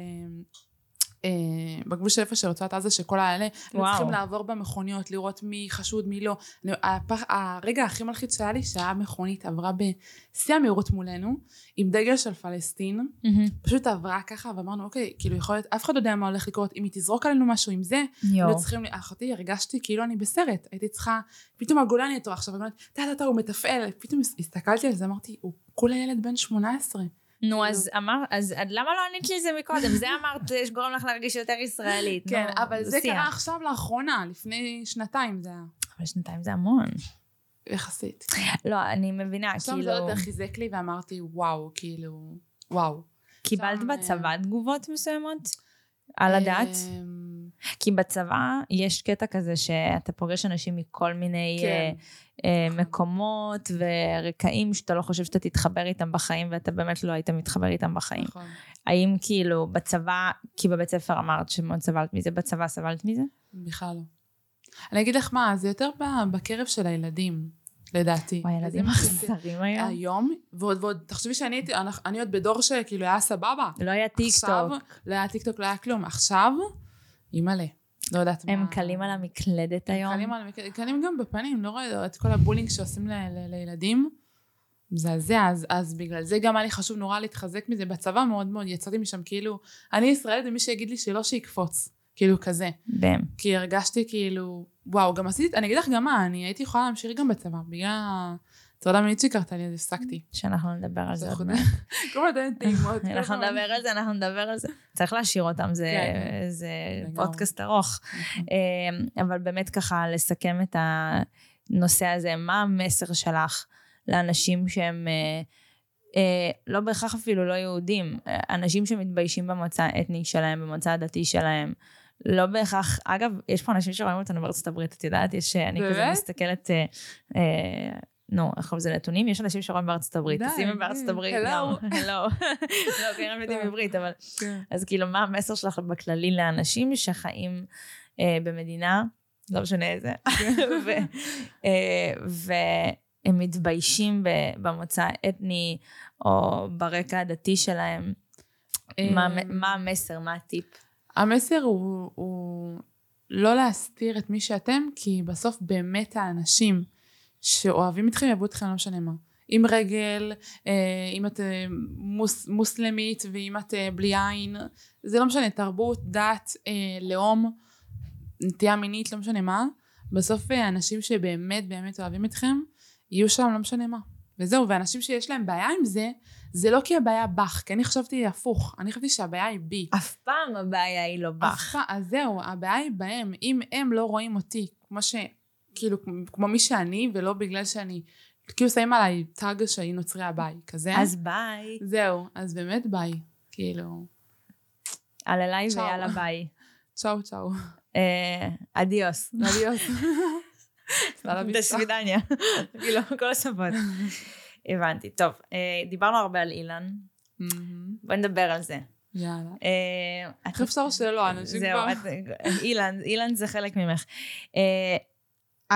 אה, אה, בגבול של איפה של רצועת עזה, שכל האלה, וואו. צריכים לעבור במכוניות, לראות מי חשוד, מי לא. אני, הפח, הרגע הכי מלחיץ שהיה לי, שהיה מכונית עברה בשיא המהירות מולנו, עם דגל של פלסטין, פשוט עברה ככה, ואמרנו, אוקיי, כאילו יכול להיות, אף אחד לא יודע מה הולך לקרות, אם היא תזרוק עלינו משהו עם זה, יואו. לא צריכים, אחותי, הרגשתי כאילו אני בסרט, הייתי צריכה, פתאום הגולני אותו עכשיו, הגולני, טה טה טה, הוא מתפעל, פתאום הסתכלתי על זה, אמרתי, הוא כולה ילד בן 18. נו, אז אמר, אז למה לא ענית לי את זה מקודם? זה אמרת שגורם לך להרגיש יותר ישראלית. כן, אבל זה. קרה עכשיו לאחרונה, לפני שנתיים זה היה, אבל שנתיים זה המון. יחסית. לא, אני מבינה, עכשיו כאילו... זה עוד יותר חיזק לי, ואמרתי, וואו, כאילו, וואו. קיבלת בצבא תגובות מסוימות? על הדת? כי בצבא יש קטע כזה שאתה פוגש אנשים מכל מיני כן. אה, אה, מקומות ורקעים שאתה לא חושב שאתה תתחבר איתם בחיים ואתה באמת לא היית מתחבר איתם בחיים. נכון. האם כאילו בצבא, כי בבית ספר אמרת שמאוד סבלת מזה, בצבא סבלת מזה? בכלל לא. אני אגיד לך מה, זה יותר בקרב של הילדים, לדעתי. וואי, ילדים אכזרים היום. היום, ועוד, ועוד, תחשבי שאני הייתי, אני- עוד בדור שכאילו היה סבבה. לא היה טיקטוק. לא היה טיקטוק, לא היה כלום. עכשיו, אימא'לה. לא יודעת מה. הם קלים על המקלדת היום. קלים על המקלדת, קלים גם בפנים, לא רואה את כל הבולינג שעושים ל- ל- לילדים. מזעזע, אז, אז בגלל זה גם היה לי חשוב נורא להתחזק מזה. בצבא מאוד מאוד יצאתי משם כאילו, אני ישראלית ומי שיגיד לי שלא שיקפוץ. כאילו כזה. בהם. כי הרגשתי כאילו, וואו, גם עשיתי, אני אגיד לך גם מה, אני הייתי יכולה להמשיך גם בצבא, בגלל הטרדה מינית שקרתה לי, אז הפסקתי. שאנחנו נדבר על זה עוד מעט. כל הזמן טעימות. אנחנו נדבר על זה, אנחנו נדבר על זה. צריך להשאיר אותם, זה, כן. לגמרי. פודקאסט ארוך. אה, אבל באמת ככה, לסכם את הנושא הזה, מה המסר שלך לאנשים שהם אה, אה, לא בהכרח אפילו לא יהודים, אה, אנשים שמתביישים במוצא האתני שלהם, במוצא הדתי שלהם. לא בהכרח, אגב, יש פה אנשים שרואים אותנו בארצות הברית, את יודעת, יש, אני כזה? מסתכלת, אה, אה, נו, איך קוראים לזה נתונים? יש אנשים שרואים בארצות הברית, די, שימי בארצות די, הברית, hello. גם, הלו, לא, כנראה הם יודעים. עברית, אבל, כן. אז כאילו, מה המסר שלך בכללי לאנשים שחיים אה, במדינה, לא משנה איזה, ו- אה, והם מתביישים במוצא האתני, או ברקע הדתי שלהם, מה אמ, המסר, מה הטיפ? המסר הוא לא להסתיר את מי שאתם, כי בסוף באמת האנשים שאוהבים אתכם יאהבו אתכם לא משנה מה. עם רגל, אה, אם את אה, מוס, מוסלמית ואם את אה, בלי עין, זה לא משנה, תרבות, דת, לאום, נטייה מינית, לא משנה מה. בסוף האנשים שבאמת באמת אוהבים אתכם, יהיו שם לא משנה מה. וזהו, ואנשים שיש להם בעיה עם זה, זה לא כי הבעיה בך, כי אני חשבתי הפוך, אני חשבתי שהבעיה היא בי. אף פעם הבעיה היא לא בך. אז זהו, הבעיה היא בהם. אם הם לא רואים אותי כמו ש... כאילו, כמו מי שאני, ולא בגלל שאני... כאילו שמים עליי tag שהיא נוצרייה, ביי, כזה. אז ביי. זהו, אז באמת ביי. כאילו, על אליי. ויאללה ביי. צ'או צ'או. אה, adiós. adiós. до свидания. כאילו, כל השפות. הבנתי. טוב, אה, דיברנו הרבה על אילן. בואי נדבר על זה. יאללה. אה, איך אפשר שלא, אנשים זהו, כבר... את- אילן, אילן זה חלק ממך.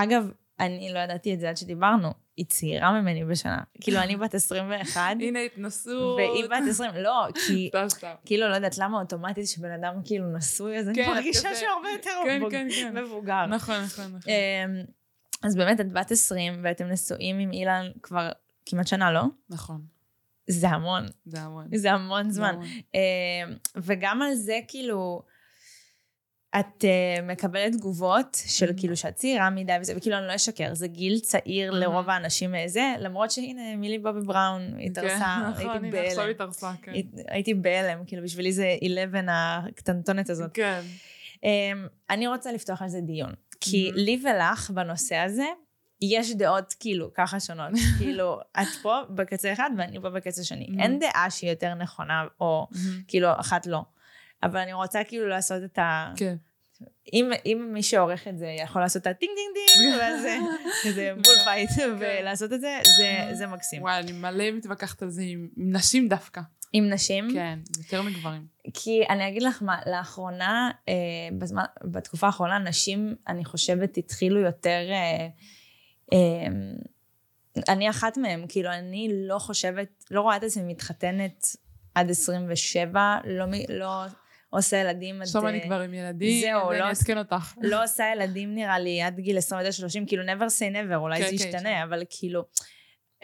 אגב, אני לא ידעתי את זה עד שדיברנו. היא צעירה ממני בשנה. כאילו, אני בת 21, הנה התנסות. והיא בת 20. לא, כי... סתם, סתם. כאילו, לא יודעת למה אוטומטית שבן אדם כאילו נשוי, אז אני כן, מרגישה. שהוא הרבה יותר כן, כן. מבוגר. נכון, נכון, נכון. אמ, אז באמת, את בת 20, ואתם נשואים עם אילן כבר כמעט שנה, לא? נכון. זה המון, זה המון. זה המון זמן. אמ, וגם על זה, כאילו, את uh, מקבלת תגובות של Mhm. כאילו שאת צעירה מדי וזה, וכאילו אני לא אשקר, זה גיל צעיר Mhm. לרוב האנשים זה, למרות שהנה מילי בובי בראון התארסה, כן, נכון, הייתי הנה, עכשיו בהלם. התארסה, כן. הייתי בהלם, כאילו בשבילי זה 11 הקטנטונת הזאת. כן. Um, אני רוצה לפתוח על זה דיון. כי Mhm. לי ולך בנושא הזה, יש דעות כאילו ככה שונות. כאילו, את פה בקצה אחד ואני פה בקצה שני. אין דעה שהיא יותר נכונה, או כאילו אחת לא. אבל אני רוצה כאילו לעשות את ה... כן. אם, אם מי שעורך את זה יכול לעשות את הטינג דינג דינג, ואז כזה bull fight, ולעשות את זה, זה, זה מקסים. וואי, אני מלא מתווכחת על זה עם עם נשים דווקא. עם נשים, כן, יותר מגברים. כי אני אגיד לך מה, לאחרונה, אה, בזמן, בתקופה האחרונה, נשים, אני חושבת, התחילו יותר... אה, אה, אני אחת מהן, כאילו, אני לא חושבת, לא רואה את עצמי מתחתנת עד 27, לא, לא עושה ילדים עד... עכשיו אני כבר עם ילדים, זהו, לא- אעדכן אותך. לא עושה ילדים נראה לי עד גיל 29-30, כאילו never say never, אולי כן, זה כן, ישתנה, כן. אבל כאילו,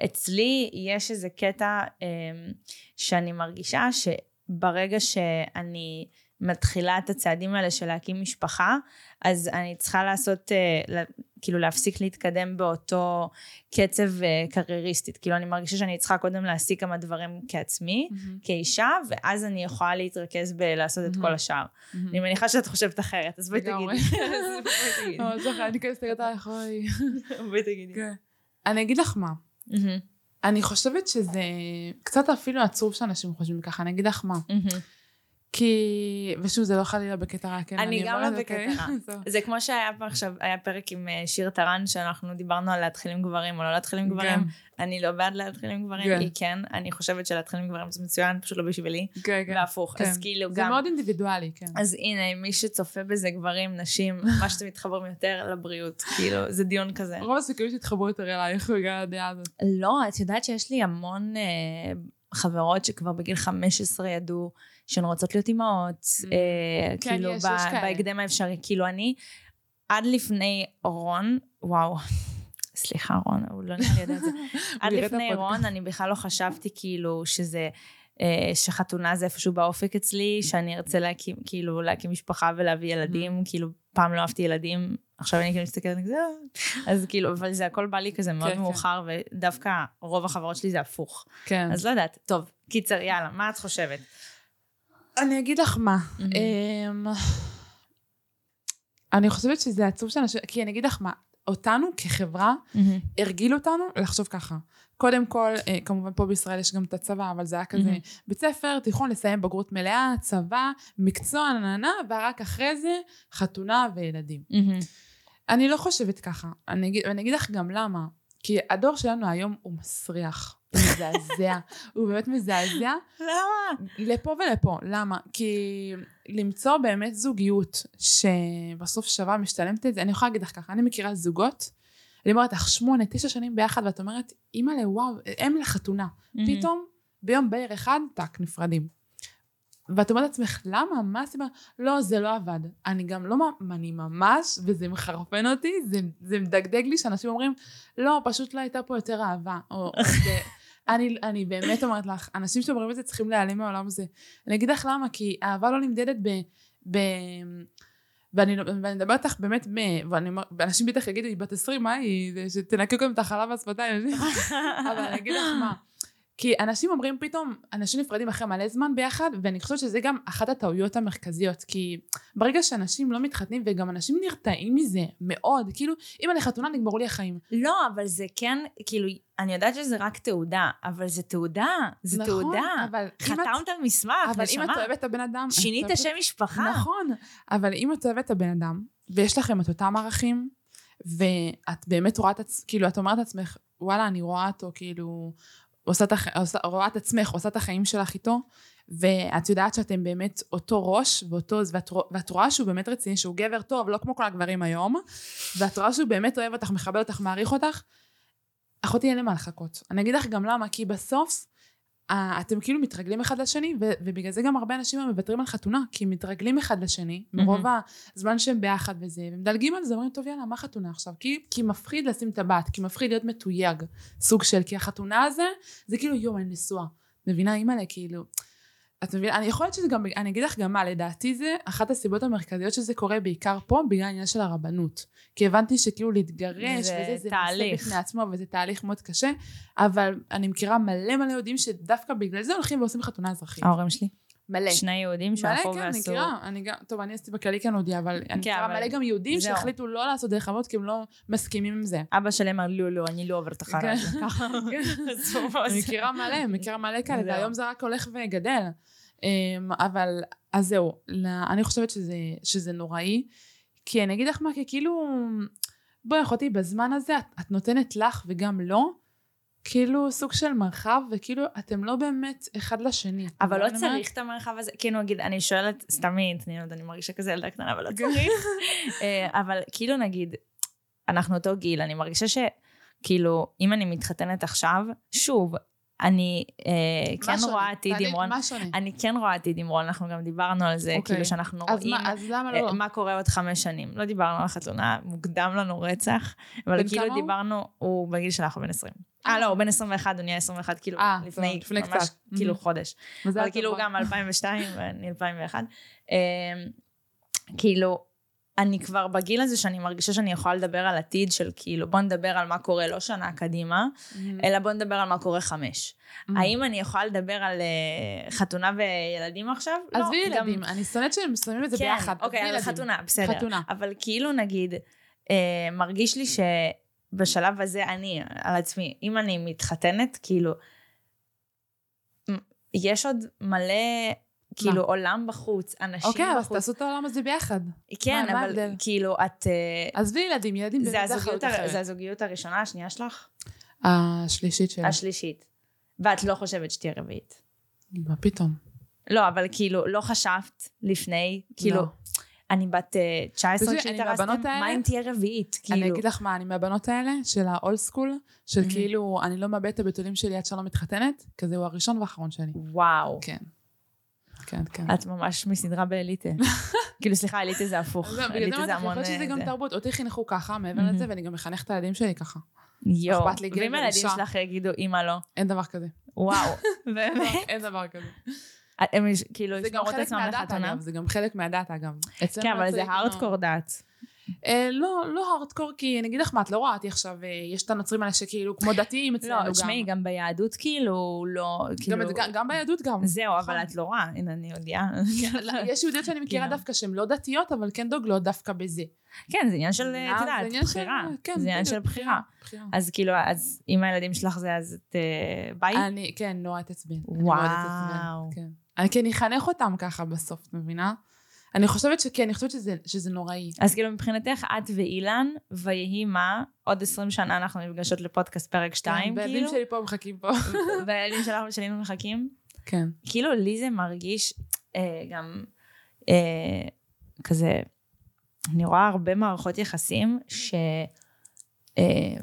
אצלי יש איזה קטע אה, שאני מרגישה שברגע שאני מתחילה את הצעדים האלה של להקים משפחה, אז אני צריכה לעשות, אה, כאילו להפסיק להתקדם באותו קצב אה, קרייריסטית. כאילו אני מרגישה שאני צריכה קודם להשיג כמה דברים כעצמי, מהמם, כאישה, ואז אני יכולה להתרכז בלעשות את כל. השאר. מהמם. אני מניחה שאת חושבת אחרת, אז בואי. תגידי. אני כזה מסתכלת עלייך, אוי. בואי תגידי. כן. אני אגיד לך מה. אני חושבת שזה קצת אפילו עצוב שאנשים חושבים ככה, אני אגיד לך מה. מהמם. כי, ושוב, זה לא חלילה בקטע רע, כן? אני גם לא בקטע? רע. זה כמו שהיה פה עכשיו, היה פרק עם אה, שיר טרן, שאנחנו דיברנו על להתחיל עם גברים או לא להתחיל עם גברים. אני לא בעד להתחיל עם גברים, כן. כי כן, אני חושבת שלהתחיל עם גברים זה מצוין, פשוט לא בשבילי. כן, כן. והפוך, כן. אז כאילו זה גם... מאוד אינדיבידואלי, כן. אז הנה, מי שצופה בזה, גברים, נשים, מה שאתם מתחברים יותר לבריאות, כאילו, זה דיון כזה. רוב הסיכויים שהתחברו יותר אלייך בגלל הדעה הזאת. לא, את יודעת שיש לי המון אה, חברות שכבר בגיל 15 ידעו שהן רוצות להיות אימהות, Mm. אה, כן, כאילו, יש, ב- יש כאלה. בהקדם האפשרי. כאילו, אני, עד לפני רון, וואו, סליחה רון, הוא לא נראה לי יודע את זה. עד לפני. רון, אני בכלל לא חשבתי כאילו שזה... אה, שחתונה זה איפשהו באופק אצלי, שאני ארצה להקים, כאילו, להקים משפחה ולהביא ילדים, Mm. כאילו, פעם לא אהבתי ילדים, עכשיו אני כאילו מסתכלת כזה, "אה." אז כאילו, אבל זה הכל בא לי כזה מאוד כן, כן. מאוחר, ודווקא רוב החברות שלי זה הפוך. כן. אז לא יודעת, טוב, קיצר, יאללה, מה את חושבת? אני אגיד לך מה. אמ, אני חושבת שזה עצוב שאנשים, כי אני אגיד לך מה, אותנו כחברה. הרגילו אותנו לחשוב ככה. קודם כל, אה, כמובן פה בישראל יש גם את הצבא, אבל זה היה כזה מהמם. בית ספר, תיכון, לסיים בגרות מלאה, צבא, מקצוע, נהנה, ורק אחרי זה חתונה וילדים. מהמם. אני לא חושבת ככה. אני אגיד, ואני אגיד לך גם למה. כי הדור שלנו היום הוא מסריח. מזעזע. הוא באמת מזעזע למה? לפה ולפה. למה? כי למצוא באמת זוגיות שבסוף שווה, משתלמת את זה, אני יכולה להגיד לך ככה, אני מכירה זוגות, אני אומרת לך שמונה, תשע שנים ביחד, ואת אומרת, אימא'לה, וואו, הם לחתונה. פתאום, ביום בהיר אחד, טאק, נפרדים. ואת אומרת לעצמך, למה? מה הסיבה? לא, זה לא עבד. אני גם לא, אני ממש, וזה מחרפן אותי, זה, זה מדגדג לי שאנשים אומרים, לא, פשוט לא הייתה פה יותר אהבה. או, או זה, אני, אני באמת אומרת לך, אנשים שאומרים את זה צריכים להיעלם מהעולם הזה. אני אגיד לך למה, כי אהבה לא נמדדת ב... ב ואני, ואני מדברת איתך באמת, מ, ואני אומר, ואנשים בטח יגידו, היא בת 20, מה היא? שתנקו גם את החלב והשפתיים. אבל אני אגיד לך מה. כי אנשים אומרים פתאום, אנשים נפרדים אחרי מלא זמן ביחד, ואני חושבת שזה גם אחת הטעויות המרכזיות, כי ברגע שאנשים לא מתחתנים, וגם אנשים נרתעים מזה מאוד, כאילו, אם אני חתונה נגמרו לי החיים. לא, אבל זה כן, כאילו, אני יודעת שזה רק תעודה, אבל זה תעודה, זה נכון, תעודה. אבל את- חתמת על מסמך, אבל אם את נשמה. אוהבת את הבן אדם... את שינית אוהבת- שם משפחה. נכון, אבל אם את אוהבת את הבן אדם, ויש לכם את אותם ערכים, ואת באמת רואה את עצמך, כאילו, את אומרת לעצמך, וואלה, אני רואה אותו, כאילו, עושה את. עושה, רואה את עצמך, עושה את החיים שלך איתו, ואת יודעת שאתם באמת אותו ראש, ואותו, ואת, ואת רואה שהוא באמת רציני, שהוא גבר טוב, לא כמו כל הגברים היום, ואת רואה שהוא באמת אוהב אותך, מכבד אותך, מעריך אותך, אחותי אין למה לחכות. אני אגיד לך גם למה, כי בסוף, אתם כאילו מתרגלים אחד לשני, ו- ובגלל זה גם הרבה אנשים מוותרים על חתונה, כי הם מתרגלים אחד לשני, מרוב הזמן שהם ביחד וזה, ומדלגים על זה, אומרים, טוב יאללה, מה חתונה עכשיו? כי, כי מפחיד לשים טבעת, כי מפחיד להיות מתויג, סוג של, כי החתונה הזה, זה כאילו, יואו, אני נשואה. מבינה, אימא'לה, כאילו... את מבינה, אני יכולה שזה גם, אני אגיד לך גם מה, לדעתי זה אחת הסיבות המרכזיות שזה קורה בעיקר פה, בגלל העניין של הרבנות. כי הבנתי שכאילו להתגרש, זה וזה, זה תהליך. בפני עצמו, וזה תהליך מאוד קשה, אבל אני מכירה מלא מלא יהודים שדווקא בגלל זה הולכים ועושים חתונה אזרחית. ההורים שלי. מלא. שני יהודים מלא, שהלכו כן, אני ועשו. מכירה, אני גם, טוב, אני עשיתי בכללי כאן הודיעה, אבל אני מכירה מלא גם יהודים. שהחליטו לא לעשות דרך אבות, כי הם לא מסכימים עם זה. אבא שלי אמר, לא, לא, אני לא עוברת אחריו. כן. ככה. עשו מה אני זה. מכירה מלא, מכירה מלא כאלה. והיום זה רק הולך וגדל. אמ, אבל, אז זהו, אני חושבת שזה, שזה נוראי, כי אני אגיד לך מה, כי כאילו, בואי אחותי, בזמן הזה את, את נותנת לך וגם לו, כאילו סוג של מרחב, וכאילו אתם לא באמת אחד לשני. אבל לא אני אומרת, צריך את המרחב הזה, כאילו נגיד, אני שואלת, סתם מעצבנת, אני מרגישה כזה ילדה קטנה, אבל לא צריך. אה, אבל כאילו נגיד, אנחנו אותו גיל, אני מרגישה שכאילו, אם אני מתחתנת עכשיו, שוב, אני אה, כן שונה? רואה עתיד עם רון, מה שונה? אני כן רואה עתיד עם רון, אנחנו גם דיברנו על זה, אוקיי. כאילו שאנחנו אז רואים מה, אז למה אה, לא? מה קורה עוד חמש שנים. לא דיברנו על החתונה, מוקדם לנו רצח, אבל כאילו כמה הוא? דיברנו, הוא בגיל שלך, הוא בן 20. אה, אה. לא, הוא בן 21, הוא נהיה 21, כאילו, אה, לפני, לפני ממש, קצת. כאילו. חודש. אבל כאילו רון. גם 2002 ואני 2001. אמ, כאילו, אני כבר בגיל הזה שאני מרגישה שאני יכולה לדבר על עתיד של כאילו, בוא נדבר על מה קורה לא שנה קדימה, מהמם. אלא בוא נדבר על מה קורה חמש. מהמם. האם אני יכולה לדבר על אה, חתונה וילדים עכשיו? לא, עזבי גם- ילדים, אני שונאת שהם שמים את זה כן, ביחד. אוקיי, על ילדים. חתונה, בסדר. חתונה. אבל כאילו נגיד, אה, מרגיש לי שבשלב הזה אני, על עצמי, אם אני מתחתנת, כאילו, יש עוד מלא, כאילו, עולם בחוץ, אנשים אוקיי, אז בחוץ. תעשו את העולם הזה ביחד. כן, מה אבל ההבדל? כאילו, את... אה, עזבי ילדים, ילדים זה באמת הזוגיות, אחריות אחרת. זה הזוגיות הראשונה, השנייה שלך? השלישית שלי. השלישית. ואת לא חושבת שתהיה רביעית. מה פתאום? לא, אבל כאילו, לא חשבת לפני, כאילו, לא. אני בת אה, 19 תשמעי, אני כשהתארסתם, מה אם תהיה רביעית? אני כאילו, אגיד לך מה, אני מהבנות האלה של האולד סקול, של מהמם. כאילו, אני לא מאבדת את הבתולים שלי עד שאני לא מתחתנת, כזה הוא הראשון והאחרון שלי. וואו. כן. כן, כן. את ממש מסדרה באליטה. כאילו, סליחה, אליטה זה הפוך. בגלל אליטה זה המון... יכול להיות שזה גם אה, תרבות. אותי חינכו ככה, מעבר. לזה, ואני גם מחנכת את הילדים שלי ככה. יואו. אכפת לי גבר, ואם הילדים. שלך יגידו, אמא לא. אין דבר כזה. וואו. באמת? אין דבר כזה. הם יש- כאילו ישמרו את עצמם לחתונה? זה גם חלק מהדת, אגב. כן, אבל לא זה הארדקור דת. אה, לא, לא הארדקור, כי אני אגיד לך מה, את לא רואה אותי עכשיו, אה, יש את הנוצרים האלה שכאילו כמו דתיים אצלנו גם. לא, תשמעי, גם ביהדות כאילו, לא, כאילו... גם, ביהדות גם. זהו, אבל את לא רואה, הנה, אני יודעה. לא, יש יהודיות שאני מכירה כאילו. דווקא שהן לא דתיות, אבל כן דוגלות דווקא בזה. כן, זה עניין של, אה, את יודעת, בחירה. כן, זה עניין של בדיוק, בחירה. אז כאילו, אז אם הילדים שלך זה, אז את ביי? אני, כן, נורא אתעצבן, וואו. כן. אני כן אחנך אותם ככה בסוף, את מבינה? אני חושבת שכן, אני חושבת שזה, שזה נוראי. אז כאילו מבחינתך, את ואילן, ויהי מה, עוד 20 שנה אנחנו נפגשות לפודקאסט פרק 2, כן, והילדים כאילו, שלי פה מחכים פה. והילדים שלך ושלנו מחכים. כן. כאילו לי זה מרגיש אה, גם אה, כזה, אני רואה הרבה מערכות יחסים ש... אה,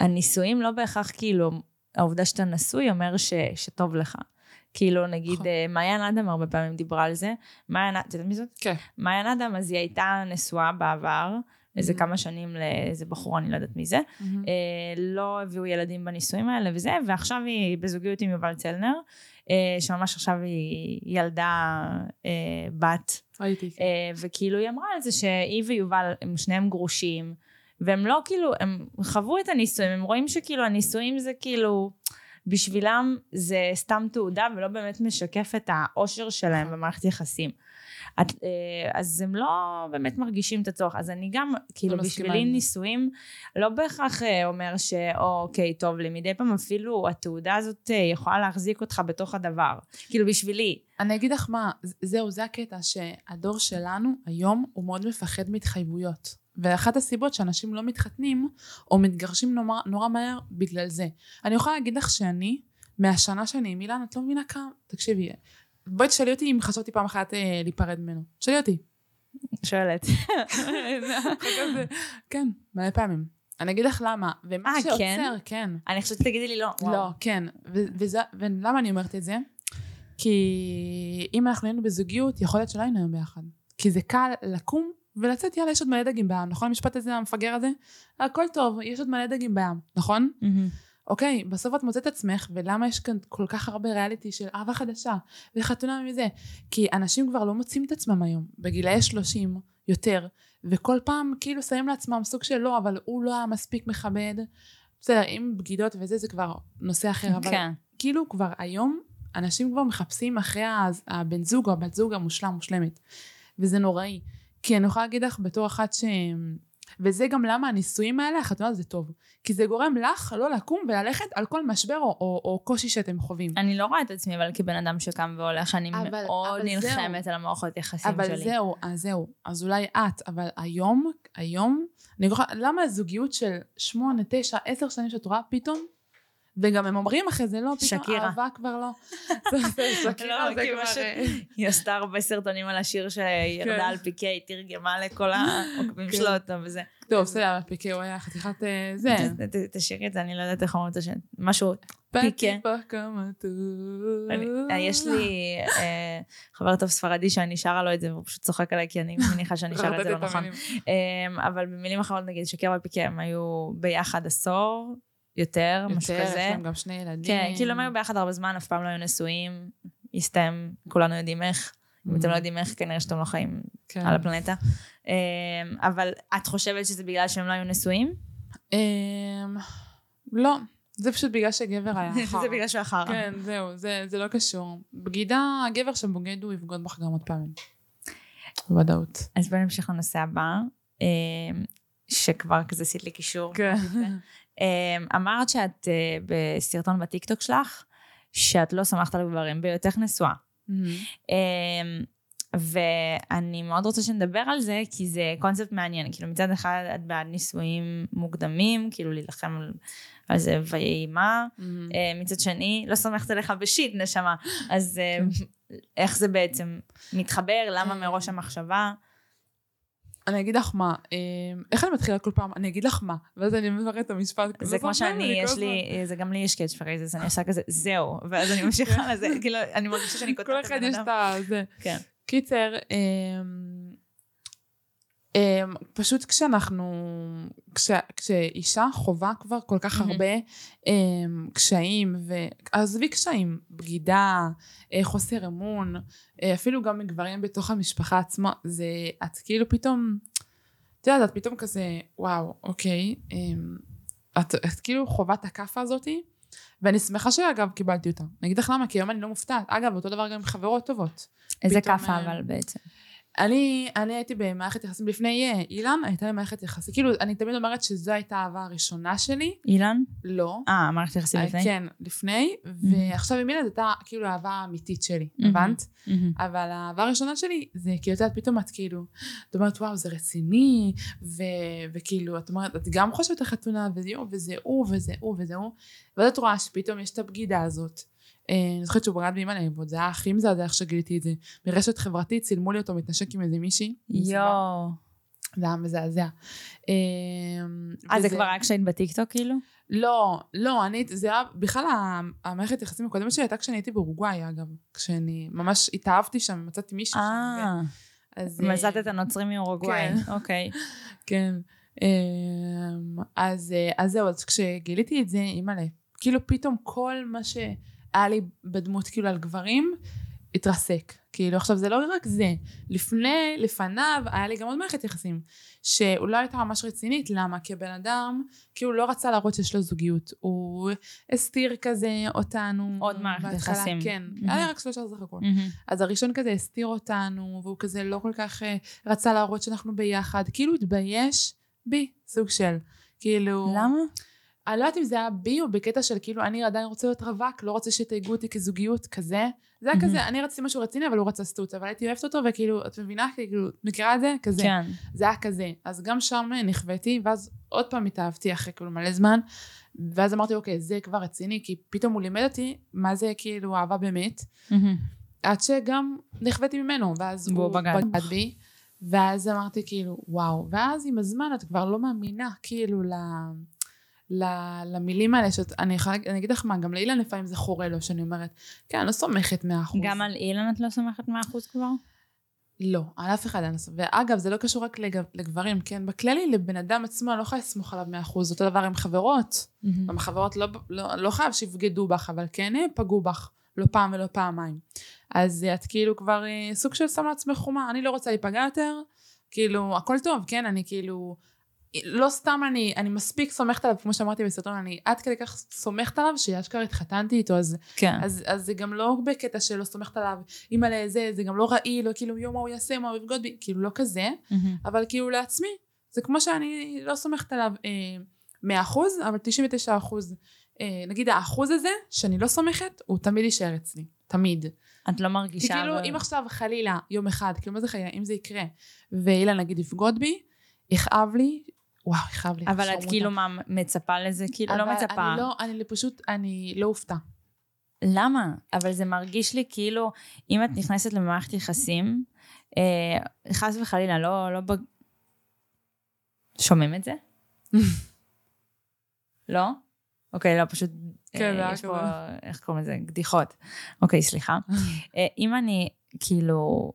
הנישואים לא בהכרח כאילו, העובדה שאתה נשוי אומר ש, שטוב לך. כאילו נגיד נכון. אה, מעיין אדם הרבה פעמים דיברה על זה. מעיין, את יודעת מי זאת? כן. מעיין אדם אז היא הייתה נשואה בעבר, איזה Mhm. כמה שנים לאיזה בחור, אני לא יודעת מי זה. מהמם. אה, לא הביאו ילדים בנישואים האלה וזה, ועכשיו היא בזוגיות עם יובל צלנר, אה, שממש עכשיו היא ילדה בת, ראיתי. כן. וכאילו היא אמרה על זה שהיא ויובל הם שניהם גרושים, והם לא כאילו, הם חוו את הנישואים, הם רואים שכאילו הנישואים זה כאילו, בשבילם זה סתם תעודה ולא באמת משקף את האושר שלהם במערכת יחסים. את, אה, אז הם לא באמת מרגישים את הצורך. אז אני גם, כאילו, לא בשבילי. נישואים לא בהכרח אה, אומר שאוקיי, טוב לי. מדי פעם אפילו התעודה הזאת אה, יכולה להחזיק אותך בתוך הדבר. כאילו, בשבילי. אני אגיד לך מה, זהו, זה הקטע, שהדור שלנו היום הוא מאוד מפחד מהתחייבויות. ואחת הסיבות שאנשים לא מתחתנים או מתגרשים נורא, נורא מהר בגלל זה. אני יכולה להגיד לך שאני, מהשנה שאני עם אילן, את לא מבינה כמה, תקשיבי, בואי תשאלי אותי אם חשבתי פעם אחת אה, להיפרד ממנו. תשאלי אותי. שואלת. כן, מלא פעמים. אני אגיד לך למה, ומה אה, שעוצר, כן? כן. אני חושבת שתגידי לי לא. וואו. לא, כן. ו- וזה- ולמה אני אומרת את זה? כי אם אנחנו היינו בזוגיות, יכול להיות שלא היינו היום ביחד. כי זה קל לקום ולצאת, יאללה, יש עוד מלא דגים בים, נכון המשפט הזה, המפגר הזה? הכל טוב, יש עוד מלא דגים בים, נכון? אוקיי, בסוף את מוצאת עצמך, ולמה יש כאן כל כך הרבה ריאליטי של אהבה חדשה, וחתונה מזה? כי אנשים כבר לא מוצאים את עצמם היום, בגילאי 30 יותר, וכל פעם כאילו שמים לעצמם סוג של לא, אבל הוא לא היה מספיק מכבד. בסדר, אם בגידות וזה, זה כבר נושא אחר, אבל כן. כאילו כבר היום, אנשים כבר מחפשים אחרי הבן זוג או הבת זוג המושלם, מושלמת. וזה נוראי. כי אני יכולה להגיד לך בתור אחת ש... וזה גם למה הנישואים האלה, החתונה זה טוב. כי זה גורם לך לא לקום וללכת על כל משבר או, או, או קושי שאתם חווים. אני לא רואה את עצמי, אבל כבן אדם שקם והולך, אני אבל- מאוד אבל נלחמת על המערכות יחסים אבל שלי. זהו, אז זהו. אז אולי את, אבל היום, היום, אני יכולה, למה הזוגיות של שמונה, תשע, עשר שנים שאת רואה פתאום, וגם הם אומרים אחרי זה, לא, פתאום שקירה. אהבה כבר לא. שקירה לא, זה כי כבר... אה, היא עשתה הרבה סרטונים על השיר כן. שירדה על פיקי, היא תרגמה לכל העוקבים כן. שלו אותו וזה. טוב, בסדר, פיקי הוא היה חתיכת אה, זה. תשאירי את זה, אני לא יודעת איך אומרים את השם. משהו, פיקה. פיקה. אני- יש לי אה, חבר טוב ספרדי שאני שרה לו את זה, והוא פשוט צוחק עליי, כי אני מניחה שאני שרה את זה לא נכון. אמ, אבל במילים אחרות נגיד שקר ופיקה הם היו ביחד עשור, יותר, משהו יותר, יש כזה. להם גם שני ילדים. כן, כאילו הם היו ביחד הרבה זמן, אף פעם לא היו נשואים, הסתיים, כולנו יודעים איך. אם אתם לא יודעים איך, כנראה שאתם לא חיים כן. על הפלנטה. אמ, אבל את חושבת שזה בגלל שהם לא היו נשואים? אמ, לא, זה פשוט בגלל שגבר היה אחר. זה בגלל שהוא אחר. כן, זהו, זה, זה לא קשור. בגידה, הגבר שבוגד הוא יבגוד בך גם עוד פעמים. בוודאות. אז בואי נמשיך לנושא הבא, אמ, שכבר כזה עשית לי קישור. כן. אמ, אמרת שאת אה, בסרטון בטיקטוק שלך, שאת לא סומכת על גברים בהיותך נשואה. אמ, ואני מאוד רוצה שנדבר על זה, כי זה קונספט מעניין. כאילו מצד אחד את בעד נישואים מוקדמים, כאילו להילחם על, על זה ויהי מה. אה, מצד שני, לא סומכת עליך בשיט, נשמה. אז אה, איך זה בעצם מתחבר? למה אה. מראש המחשבה? אני אגיד לך מה, אמ, איך אני מתחילה כל פעם? אני אגיד לך מה, ואז אני מפרט את המשפט. זה כמו אני שאני, כל יש לי, זה גם לי יש catch phrase, אז אני עושה כזה, זהו, ואז אני ממשיכה לזה, כאילו, אני מרגישה שאני כל כותבת את אחד הבן יש אדם. את ה... זה. כן. קיצר, אמ, פשוט כשאנחנו, כש, כשאישה חווה כבר כל כך. הרבה אמ, קשיים, ועזבי קשיים, בגידה, אה, חוסר אמון, אה, אפילו גם מגברים בתוך המשפחה עצמה, זה, את כאילו פתאום, את יודעת, את פתאום כזה, וואו, אוקיי, אמ, את, את כאילו חווה את הכאפה הזאתי, ואני שמחה שאגב קיבלתי אותה. אני אגיד לך למה, כי היום אני לא מופתעת. אגב, אותו דבר גם עם חברות טובות. איזה כאפה אה, אבל בעצם. אני, אני הייתי במערכת יחסים לפני אה, אילן, הייתה לי מערכת יחסים, כאילו, אני תמיד אומרת שזו הייתה האהבה הראשונה שלי. אילן? לא. אה, מערכת יחסים אה, לפני? כן, לפני, ועכשיו עם אילן זו הייתה כאילו האהבה האמיתית שלי, מהמם. הבנת? מהמם. אבל האהבה הראשונה שלי זה כאילו, את יודעת, פתאום את כאילו, את אומרת, וואו, זה רציני, ו- וכאילו, את אומרת, את גם חושבת על חתונה, וזה הוא, וזה הוא, וזה הוא, ואז את רואה שפתאום יש את הבגידה הזאת. אה, אני זוכרת שהוא בגד באמא להם, ועוד זה היה הכי מזעזע איך שגיליתי את זה. ברשת חברתית צילמו לי אותו מתנשק עם איזה מישהי. יואו. זה היה מזעזע. אה, אה, זה כבר היה כשהיית בטיקטוק כאילו? לא, לא, אני, זה היה, בכלל המערכת יחסים הקודמת שלי הייתה כשאני הייתי באורוגוואי, אגב. כשאני ממש התאהבתי שם, מצאתי מישהו שם. אה, אז, מצאת את הנוצרים מאורוגוואי. כן. אוקיי. כן. אמ, אז, זהו, אז כשגיליתי את זה, אימא'לה, כאילו פתאום כל מה שהיה לי בדמות כאילו על גברים, התרסק. כאילו עכשיו זה לא רק זה, לפני, לפניו היה לי גם עוד מערכת יחסים, שהוא לא הייתה ממש רצינית, למה? כי הבן אדם כאילו לא רצה להראות שיש לו זוגיות, הוא הסתיר כזה אותנו. עוד מערכת יחסים. כן, מהמם. היה לי רק שלושה סך הכל. מהמם. אז הראשון כזה הסתיר אותנו, והוא כזה לא כל כך אה, רצה להראות שאנחנו ביחד, כאילו התבייש בי, סוג של. כאילו... למה? אני לא יודעת אם זה היה בי או בקטע של כאילו אני עדיין רוצה להיות רווק, לא רוצה שיתייגו אותי כזוגיות, כזה. זה היה מהמם. כזה, אני רציתי משהו רציני, אבל הוא רצה סטוץ, אבל הייתי אוהבת אותו, וכאילו, את מבינה? כאילו, את מכירה את זה? כזה. כן. זה היה כזה. אז גם שם נכוויתי, ואז עוד פעם התאהבתי אחרי כאילו מלא זמן, ואז אמרתי, אוקיי, זה כבר רציני, כי פתאום הוא לימד אותי מה זה כאילו אהבה באמת. מהמם. עד שגם נכוויתי ממנו, ואז הוא בגד. בגד בי, ואז אמרתי כאילו, וואו, ואז עם הזמן את כבר לא מאמינה, כאילו, ל... ל... למילים האלה, שאני יכולה, אני אגיד לך מה, גם לאילן לפעמים זה חורה לו, שאני אומרת, כן, אני לא סומכת מאה אחוז. גם על אילן את לא סומכת 100% כבר? לא, על אף אחד אין לסמוך. ואגב, זה לא קשור רק לג... לגברים, כן? בכללי, לבן אדם עצמו, אני לא יכולה לסמוך עליו מאה אחוז. אותו דבר עם חברות. גם החברות לא, לא, לא חייב שיבגדו בך, אבל כן אה, פגעו בך, לא פעם ולא פעמיים. אז את כאילו כבר אה, סוג של שם לעצמך חומה, אני לא רוצה להיפגע יותר, כאילו, הכל טוב, כן, אני כאילו, לא סתם אני, אני מספיק סומכת עליו, כמו שאמרתי בסרטון, אני עד כדי כך סומכת עליו, שאשכרה התחתנתי איתו, אז, כן. אז, אז זה גם לא בקטע שלא סומכת עליו, אימא זה, זה גם לא רעיל, או כאילו, יום מה הוא יעשה, מה הוא יבגוד בי, כאילו, לא כזה, מהמם. אבל כאילו לעצמי, זה כמו שאני לא סומכת עליו אה, 100%, אבל 99%, אה, נגיד האחוז הזה, שאני לא סומכת, הוא תמיד יישאר אצלי, תמיד. את לא כי מרגישה... כאילו, אבל- אם עכשיו חלילה, יום אחד, כאילו, מה זה חלילה, אם זה יקרה, ואילן נגיד יבגוד בי, יכאב לי, וואו, יכאב לי. אבל את שרמוטה. כאילו מה, מצפה לזה? כאילו, לא מצפה. אני לא, אני פשוט, אני לא אופתע. למה? אבל זה מרגיש לי כאילו, אם את נכנסת למערכת יחסים, אה, חס וחלילה, לא, לא ב... שומעים את זה? לא? אוקיי, לא, פשוט... כן, אה, יש פה. איך קוראים לזה? גדיחות. אוקיי, סליחה. אה, אם אני, כאילו,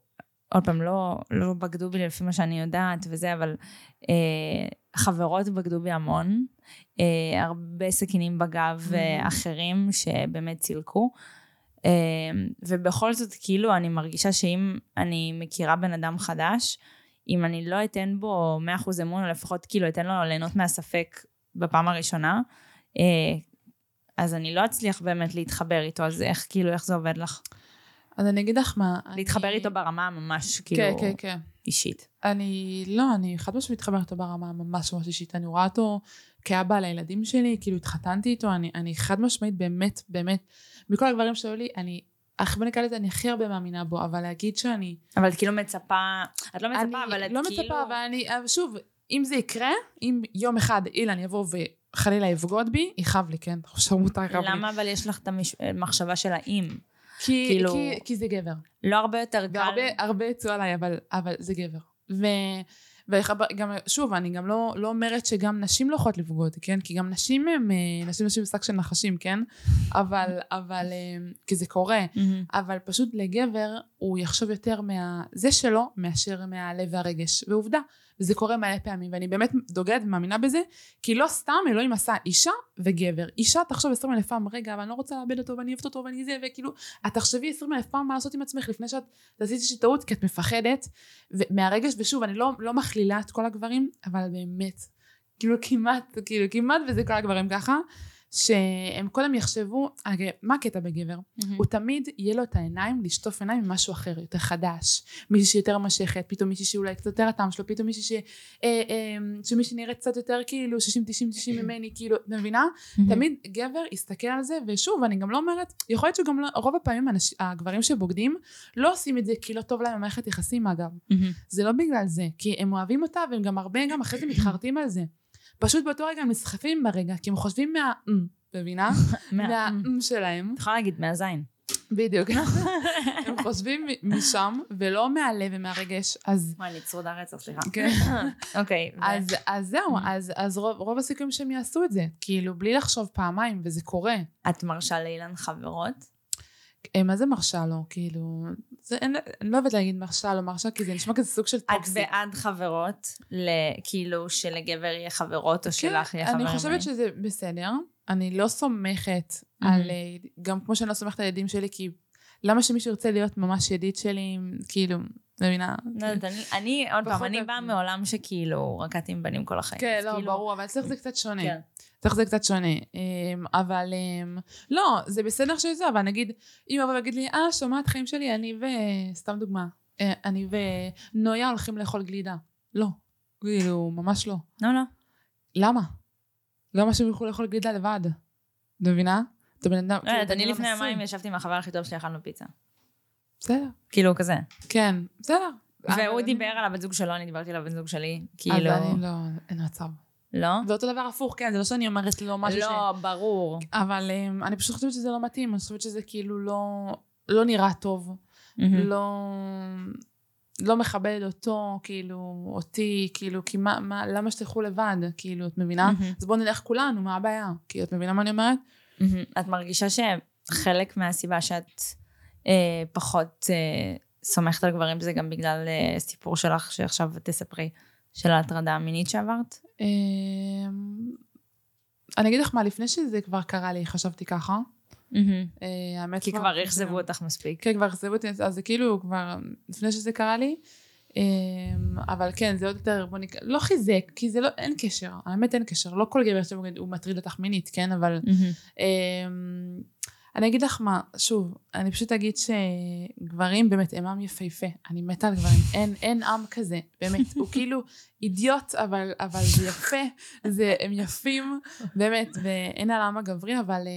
עוד פעם, לא, לא בגדו בי לפי מה שאני יודעת וזה, אבל אה, חברות בגדו בי המון. אה, הרבה סכינים בגב Mhm. אחרים שבאמת צילקו. אה, ובכל זאת, כאילו, אני מרגישה שאם אני מכירה בן אדם חדש, אם אני לא אתן בו 100% אמון, או לפחות כאילו אתן לו ליהנות מהספק בפעם הראשונה, אה, אז אני לא אצליח באמת להתחבר איתו, אז איך כאילו, איך זה עובד לך? אז אני אגיד לך מה. להתחבר אני- איתו ברמה ממש כאילו כן, כן, כן. אישית. אני, לא, אני חד משמעית מתחברת איתו ברמה ממש ממש אישית. אני רואה אותו כאבא לילדים שלי, כאילו התחתנתי איתו, אני, אני חד משמעית באמת, באמת, מכל הגברים שהיו לי, אני, איך בוא נקרא לזה, אני הכי הרבה מאמינה בו, אבל להגיד שאני... אבל את כאילו מצפה, את לא מצפה, אני אבל את לא כאילו... מצפה, אבל אני, אבל שוב, אם זה יקרה, אם יום אחד אילן יבוא וחלילה יבגוד בי, יכאב לי, כן? שרמוטה יכאב לי. למה אבל יש לך את המחשבה של האם? כי, כאילו- כי, כי זה גבר. לא הרבה יותר קל... והרבה הרבה יצאו עליי, אבל, אבל זה גבר. ו... וגם, שוב, אני גם לא, לא אומרת שגם נשים לא יכולות לבגוד, כן? כי גם נשים הם, אה, נשים נשים שק של נחשים, כן? אבל, אבל, אה, כי זה קורה. מהמם. אבל פשוט לגבר, הוא יחשוב יותר מהזה שלו מאשר מהלב והרגש. ועובדה, וזה קורה מלא פעמים, ואני באמת דוגלת ומאמינה בזה, כי לא סתם אלוהים עשה אישה וגבר. אישה תחשוב עשרים אלף פעם, רגע, אבל אני לא רוצה לאבד אותו, ואני אוהבת אותו, ואני זה, וכאילו, את תחשבי עשרים אלף פעם מה לעשות עם עצמך לפני שאת תעשי איזושהי טעות, כי את מפחדת מהרגש, ושוב, אני לא, לא מכלילה את כל הגברים, אבל באמת, כאילו כמעט, כאילו כמעט וזה כל הגברים ככה. שהם קודם יחשבו, הרי מה הקטע בגבר? Mm-hmm. הוא תמיד יהיה לו את העיניים לשטוף עיניים ממשהו אחר, יותר חדש. מישהי שיותר משכת, פתאום מישהי שאולי קצת יותר הטעם שלו, פתאום מישהי ש... אה, אה, שמישהי נראית קצת יותר כאילו 60-90-90 ממני, כאילו, את מבינה? Mm-hmm. תמיד גבר יסתכל על זה, ושוב, אני גם לא אומרת, יכול להיות שגם לא, רוב הפעמים אנש, הגברים שבוגדים, לא עושים את זה כי לא טוב להם במערכת יחסים אגב. Mm-hmm. זה לא בגלל זה, כי הם אוהבים אותה, והם גם הרבה גם אחרי זה מתחרטים על זה. פשוט באותו רגע הם נסחפים ברגע, כי הם חושבים מה... מבינה? מה שלהם. את יכולה להגיד מהזין. בדיוק. הם חושבים משם, ולא מהלב ומהרגש, אז... וואי, אני צרודה רצח, סליחה. כן. אוקיי. אז זהו, אז רוב הסיכויים שהם יעשו את זה, כאילו, בלי לחשוב פעמיים, וזה קורה. את מרשה לאילן חברות? אה, מה זה מרשה לו? כאילו, זה, אין, אני לא אוהבת להגיד מרשה לו מרשה, כי זה נשמע כזה סוג של טוקסיק. את בעד חברות, כאילו שלגבר יהיה חברות, או כן, שלך יהיה חברים? אני חושבת שזה בסדר. אני לא סומכת mm-hmm. על, אה, גם כמו שאני לא סומכת על ילדים שלי, כי למה שמישהו ירצה להיות ממש ידיד שלי, כאילו, מבינה? לא יודעת, אני, עוד פעם, אני באה מעולם שכאילו רקדתי עם בנים כל החיים. כן, לא, כאילו- ברור, אבל אצלך זה קצת שונה. כן. אצלך זה קצת שונה. אמ, אבל אמ, לא, זה בסדר שזה, אבל נגיד, אם יבוא ויגיד לי, אה, שומעת חיים שלי, אני ו... סתם דוגמה, אה, אני ונויה הולכים לאכול גלידה. לא. כאילו, ממש לא. לא, לא. למה? למה שהם יוכלו לאכול גלידה לבד? את מבינה? אתה בן אדם... לא יודעת, אני לפני יומיים ישבתי עם החבר הכי טוב שלי, אכלנו פיצה. בסדר. כאילו כזה. כן, בסדר. והוא דיבר על הבן זוג שלו, אני דיברתי על הבן זוג שלי, כאילו... אז אני לא, אין מצב. לא? זה אותו דבר הפוך, כן, זה לא שאני אומרת לו משהו ש... לא, ברור. אבל um, אני פשוט חושבת שזה לא מתאים, אני חושבת שזה כאילו לא, לא נראה טוב. לא... לא מכבד אותו, כאילו, אותי, כאילו, כי מה, מה, למה שתלכו לבד, כאילו, את מבינה? Mm-hmm. אז בואו נלך כולנו, מה הבעיה? כאילו, את מבינה מה אני אומרת? Mm-hmm. את מרגישה שחלק מהסיבה שאת פחות אה, סומכת על גברים זה גם בגלל אה, סיפור שלך, שעכשיו תספרי, של ההטרדה המינית שעברת? אה, אני אגיד לך מה, לפני שזה כבר קרה לי, חשבתי ככה. אה, כי כבר אכזבו אותך מספיק. כן, כבר אכזבו אותי, אז זה כאילו כבר, לפני שזה קרה לי, אמ, אבל כן, זה עוד יותר, בוא נקרא, לא חיזק, כי זה לא, אין קשר, האמת אין קשר, לא כל גבר שבוגד הוא מטריד אותך מינית, כן, אבל אני אגיד לך מה, שוב, אני פשוט אגיד שגברים באמת הם עם יפהפה, אני מתה על גברים, אין, אין עם כזה, באמת, הוא כאילו אידיוט, אבל, אבל זה יפה, זה, הם יפים, באמת, ואין על העם הגברי, אבל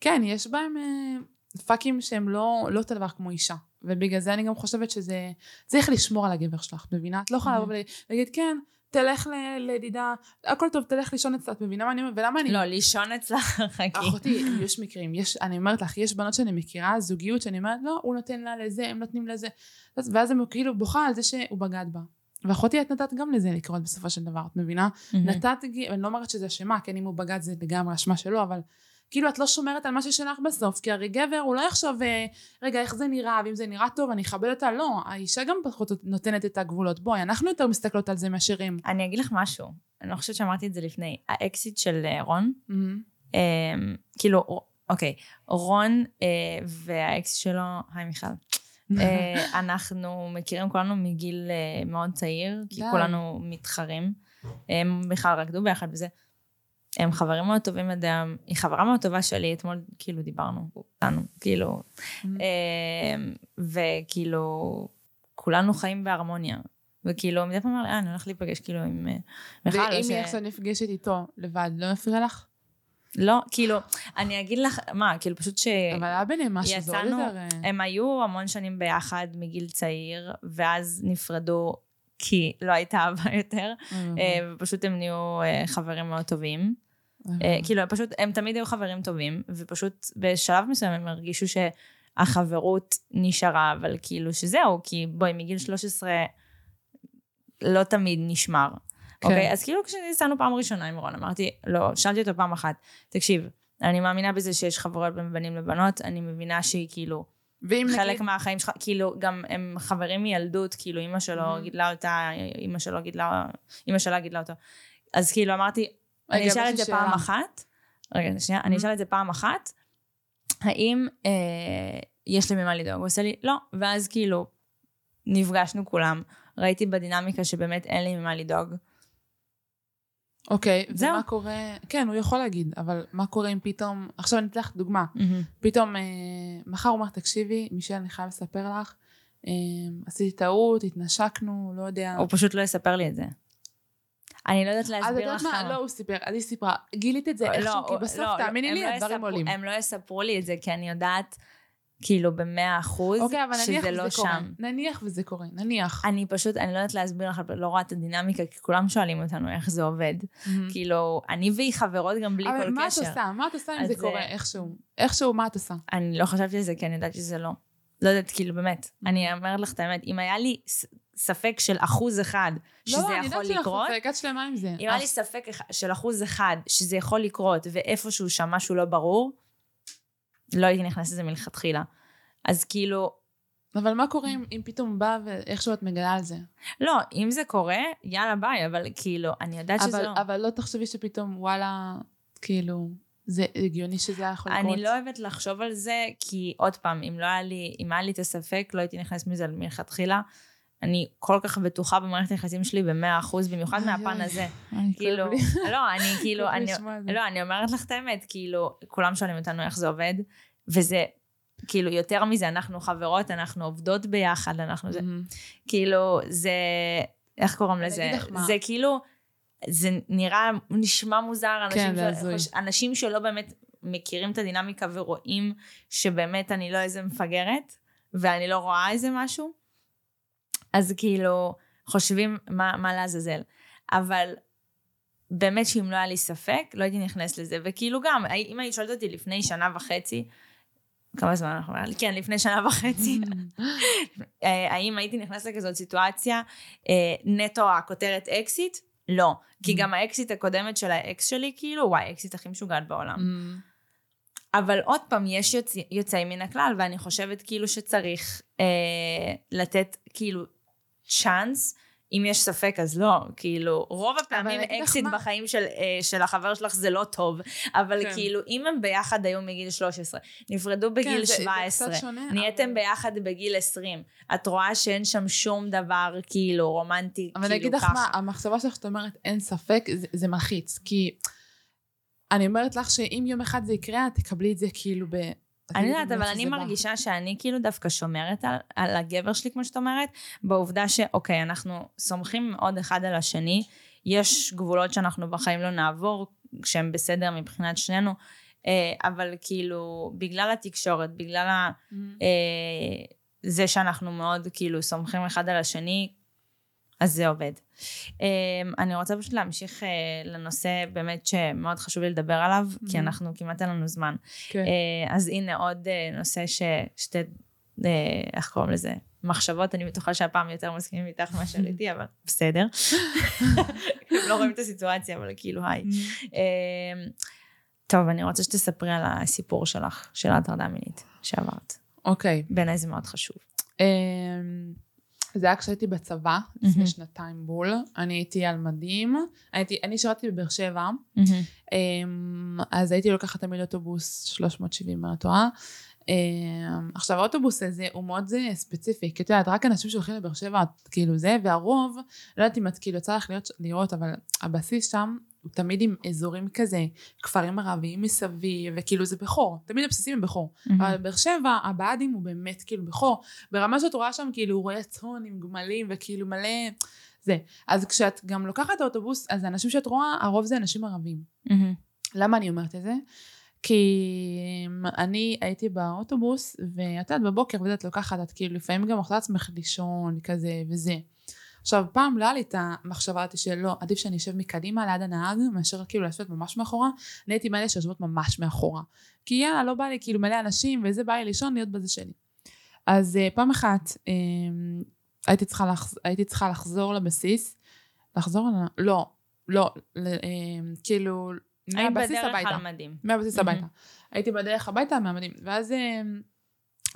כן, יש בהם אה, פאקים שהם לא, לא אותו דבר כמו אישה, ובגלל זה אני גם חושבת שזה, צריך לשמור על הגבר שלך, מבינה? את לא יכולה לבוא ולהגיד, כן, תלך לדידה, הכל טוב, תלך לישון אצלה, את מבינה מה אני אומרת? ולמה אני... לא, לישון אצלה, חכי. אחותי, יש מקרים, יש, אני אומרת לך, יש בנות שאני מכירה, זוגיות שאני אומרת, לא, הוא נותן לה לזה, הם נותנים לזה, ואז הם כאילו בוכה על זה שהוא בגד בה. ואחותי את נתת גם לזה לקרות בסופו של דבר, את מבינה? נתת, אני לא אומרת שזה אשמה, כן אם הוא בגד זה לגמרי אשמה שלו, אבל כאילו את לא שומרת על מה ששלך בסוף, כי הרי גבר הוא לא יחשוב, אה, רגע, איך זה נראה, ואם זה נראה טוב, אני אכבד אותה, לא, האישה גם פחות נותנת את הגבולות. בואי, אנחנו יותר מסתכלות על זה מאשר הם. אני אגיד לך משהו, אני לא חושבת שאמרתי את זה לפני, האקסיט של אה, רון, mm-hmm. כאילו, אוקיי, רון והאקסיט שלו, היי מיכל. אנחנו מכירים כולנו מגיל מאוד צעיר, כי כולנו מתחרים. הם בכלל רקדו ביחד וזה. הם חברים מאוד טובים אדם, היא חברה מאוד טובה שלי, אתמול כאילו דיברנו, כולנו, כאילו, mm-hmm. אמ, וכאילו, כולנו חיים בהרמוניה. וכאילו, מדי פעם אמר לי, אה, אני הולך להיפגש כאילו עם אה, מיכל. ואם היא עכשיו נפגשת איתו לבד, לא מפריע לך? לא, כאילו, אני אגיד לך, מה, כאילו פשוט ש... אבל היה ביניהם משהו, זה עוד יותר... אה, הם היו המון שנים ביחד מגיל צעיר, ואז נפרדו כי לא הייתה אהבה יותר, אה, ופשוט הם נהיו חברים מאוד טובים. אה, כאילו, פשוט, הם תמיד היו חברים טובים, ופשוט בשלב מסוים הם הרגישו שהחברות נשארה, אבל כאילו שזהו, כי בואי, מגיל 13 לא תמיד נשמר. כן. אוקיי? אז כאילו כשניסענו פעם ראשונה עם רון, אמרתי, לא, שאלתי אותו פעם אחת, תקשיב, אני מאמינה בזה שיש חברות בין בנים לבנות, אני מבינה שהיא כאילו ואם חלק נגיד, מהחיים שלך, כאילו, גם הם חברים מילדות, כאילו, אימא שלו Mhm. גידלה אותה, אימא שלו גידלה, אימא שלה גידלה אותו. אז כאילו, אמרתי, אני אשאל את זה. פעם אחת, רגע, שנייה, אני Mhm. אשאל את זה פעם אחת, האם אה, יש לי ממה לדאוג? הוא עושה לי, לא, ואז כאילו, נפגשנו כולם, ראיתי בדינמיקה שבאמת אין לי ממה לדאוג. אוקיי, זהו. ומה קורה, כן, הוא יכול להגיד, אבל מה קורה אם פתאום, עכשיו אני אתן לך דוגמה, פתאום אה, מחר הוא אומר, תקשיבי, מישל, אני חייב לספר לך, אה, עשיתי טעות, התנשקנו, לא יודע. הוא פשוט לא יספר לי את זה. אני לא יודעת אז את להסביר יודעת לך מה. לא, הוא סיפר, אז היא סיפרה, גילית את זה איכשהו, כי הוא- בסוף, לא, תאמיני לי, לא הדברים עולים. הם לא יספרו לי את זה, כי אני יודעת, כאילו, במאה אחוז, אוקיי, אבל שזה לא קורה. שם. נניח וזה קורה, נניח. אני פשוט, אני לא יודעת להסביר לך, לא רואה את הדינמיקה, כי כולם שואלים אותנו איך זה עובד. כאילו, אני והיא חברות גם בלי אבל כל מה את קשר. עושה? מה את עושה אם זה- קורה איכשהו? איכשהו, מה את עושה? אני לא חשבתי על זה, כי אני יודעת שזה לא. לא יודעת, כאילו, באמת. אני אומרת לך את האמת, אם היה לי ספק של אחוז אחד שזה לא, אני יכול יודעת שלך לקרות, ספק, את שלמה עם זה. אם היה לי ספק של אחוז אחד שזה יכול לקרות, ואיפשהו שם משהו לא ברור, לא הייתי נכנסת לזה מלכתחילה. אז כאילו, אבל מה קורה אם, אם פתאום בא ואיכשהו את מגלה על זה? לא, אם זה קורה, יאללה ביי, אבל כאילו, אני יודעת שזה אבל, לא. אבל לא תחשבי שפתאום, וואלה, כאילו, זה הגיוני שזה היה יכול לקרות. אני לא אוהבת לחשוב על זה, כי עוד פעם, אם לא היה לי, אם היה לי את הספק, לא הייתי נכנסת מזה מלכתחילה. אני כל כך בטוחה במערכת היחסים שלי במאה אחוז, במיוחד מהפן. הזה. כאילו. לא, אני כאילו, אני. לא, אני אומרת לך את האמת, כאילו, כולם שואלים אותנו איך זה עובד, וזה, כאילו, יותר מזה, אנחנו חברות, אנחנו עובדות ביחד, אנחנו זה. כאילו, זה, איך קוראים לזה? זה כאילו, זה נראה, נשמע מוזר, אנשים, כן, ש-. חוש- אנשים שלא באמת מכירים את הדינמיקה ורואים שבאמת אני לא איזה מפגרת, ואני לא רואה איזה משהו, אז כאילו, חושבים מה, מה לעזאזל. אבל באמת שאם לא היה לי ספק, לא הייתי נכנסת לזה. וכאילו גם, אם היית שואלת אותי לפני שנה וחצי, כמה זמן אנחנו אומרים? כן, לפני שנה וחצי, אה, האם הייתי נכנסת לכזאת סיטואציה, אה, נטו הכותרת אקסית? לא. כי ממ. גם האקסית הקודמת של האקס שלי, כאילו, וואי, אקסית הכי משוגעת בעולם. מהמם. אבל עוד פעם, יש יוצא, יוצאים מן הכלל, ואני חושבת כאילו שצריך אה, לתת כאילו צ'אנס. אם יש ספק, אז לא. כאילו, רוב הפעמים אקסית בחיים של, אה, של החבר שלך זה לא טוב. אבל כן. כאילו, אם הם ביחד היו מגיל 13, נפרדו בגיל כן, זה- זה 17, קצת שונה, נהייתם אבל- ביחד בגיל 20, את רואה שאין שם שום דבר כאילו רומנטי, אבל אני כאילו אגיד לך ככה. מה, המחשבה שלך שאת אומרת אין ספק, זה, זה מלחיץ. כי אני אומרת לך שאם יום אחד זה יקרה, את תקבלי את זה כאילו ב... אני יודעת, אבל אני שזה בא. מרגישה שאני כאילו דווקא שומרת על, על הגבר שלי, כמו שאת אומרת, בעובדה שאוקיי, אנחנו סומכים מאוד אחד על השני, יש גבולות שאנחנו בחיים לא נעבור, שהם בסדר מבחינת שנינו, אה, אבל כאילו, בגלל התקשורת, בגלל ה. אה, זה שאנחנו מאוד כאילו סומכים אחד על השני, אז זה עובד. אה, אני רוצה פשוט להמשיך אה, לנושא באמת שמאוד חשוב לי לדבר עליו, כי Mhm. אנחנו כמעט אין לנו זמן. כן. אה, אז הנה עוד אה, נושא ש... שתי... אה, איך קוראים לזה? מחשבות, אני בטוחה שהפעם יותר מסכימים איתך מאשר איתי, אבל בסדר. הם לא רואים את הסיטואציה, אבל כאילו, היי. אה, טוב, אני רוצה שתספרי על הסיפור שלך, של ההטרדה מינית שעברת. אוקיי. בעיניי זה מאוד חשוב. אמ, זה היה כשהייתי בצבא, לפני מהמם. שנתיים בול. אני הייתי על מדים. הייתי, אני שירתי בבאר שבע, אמ, אז הייתי לוקחת תמיד אוטובוס 370 אם אני טועה. אמ, עכשיו האוטובוס הזה הוא מאוד זה, ספציפי, כי את יודעת, רק אנשים שהולכים לבאר שבע, כאילו זה, והרוב, לא יודעת אם את כאילו יצא לך לראות, אבל הבסיס שם הוא תמיד עם אזורים כזה, כפרים ערביים מסביב, וכאילו זה בכור, תמיד הבסיסים הם בכור. אבל בבאר שבע, הבה"דים הוא באמת כאילו בכור, ברמה שאת רואה שם כאילו רואה צאן עם גמלים וכאילו מלא זה. אז כשאת גם לוקחת אוטובוס, אז האנשים שאת רואה, הרוב זה אנשים ערבים. למה אני אומרת את זה? כי אני הייתי באוטובוס, ואת יודעת, בבוקר, ואת לוקחת, את כאילו לפעמים גם אוכלת עצמך לישון, כזה וזה. עכשיו, פעם לא היה לי את המחשבה הזאת שלא, עדיף שאני אשב מקדימה ליד הנהג, מאשר כאילו לשבת ממש מאחורה. אני הייתי מאלה שיושבות ממש מאחורה. כי יאללה, לא בא לי כאילו מלא אנשים, וזה בא לי לישון, להיות בזה שלי. אז uh, פעם אחת um, הייתי, צריכה לחז... הייתי צריכה לחזור לבסיס. לחזור? לא, לא, ל... um, כאילו, היית מהבסיס בדרך הביתה. על מדים. מהבסיס. הביתה. הייתי בדרך הביתה מהמדים. ואז אמ,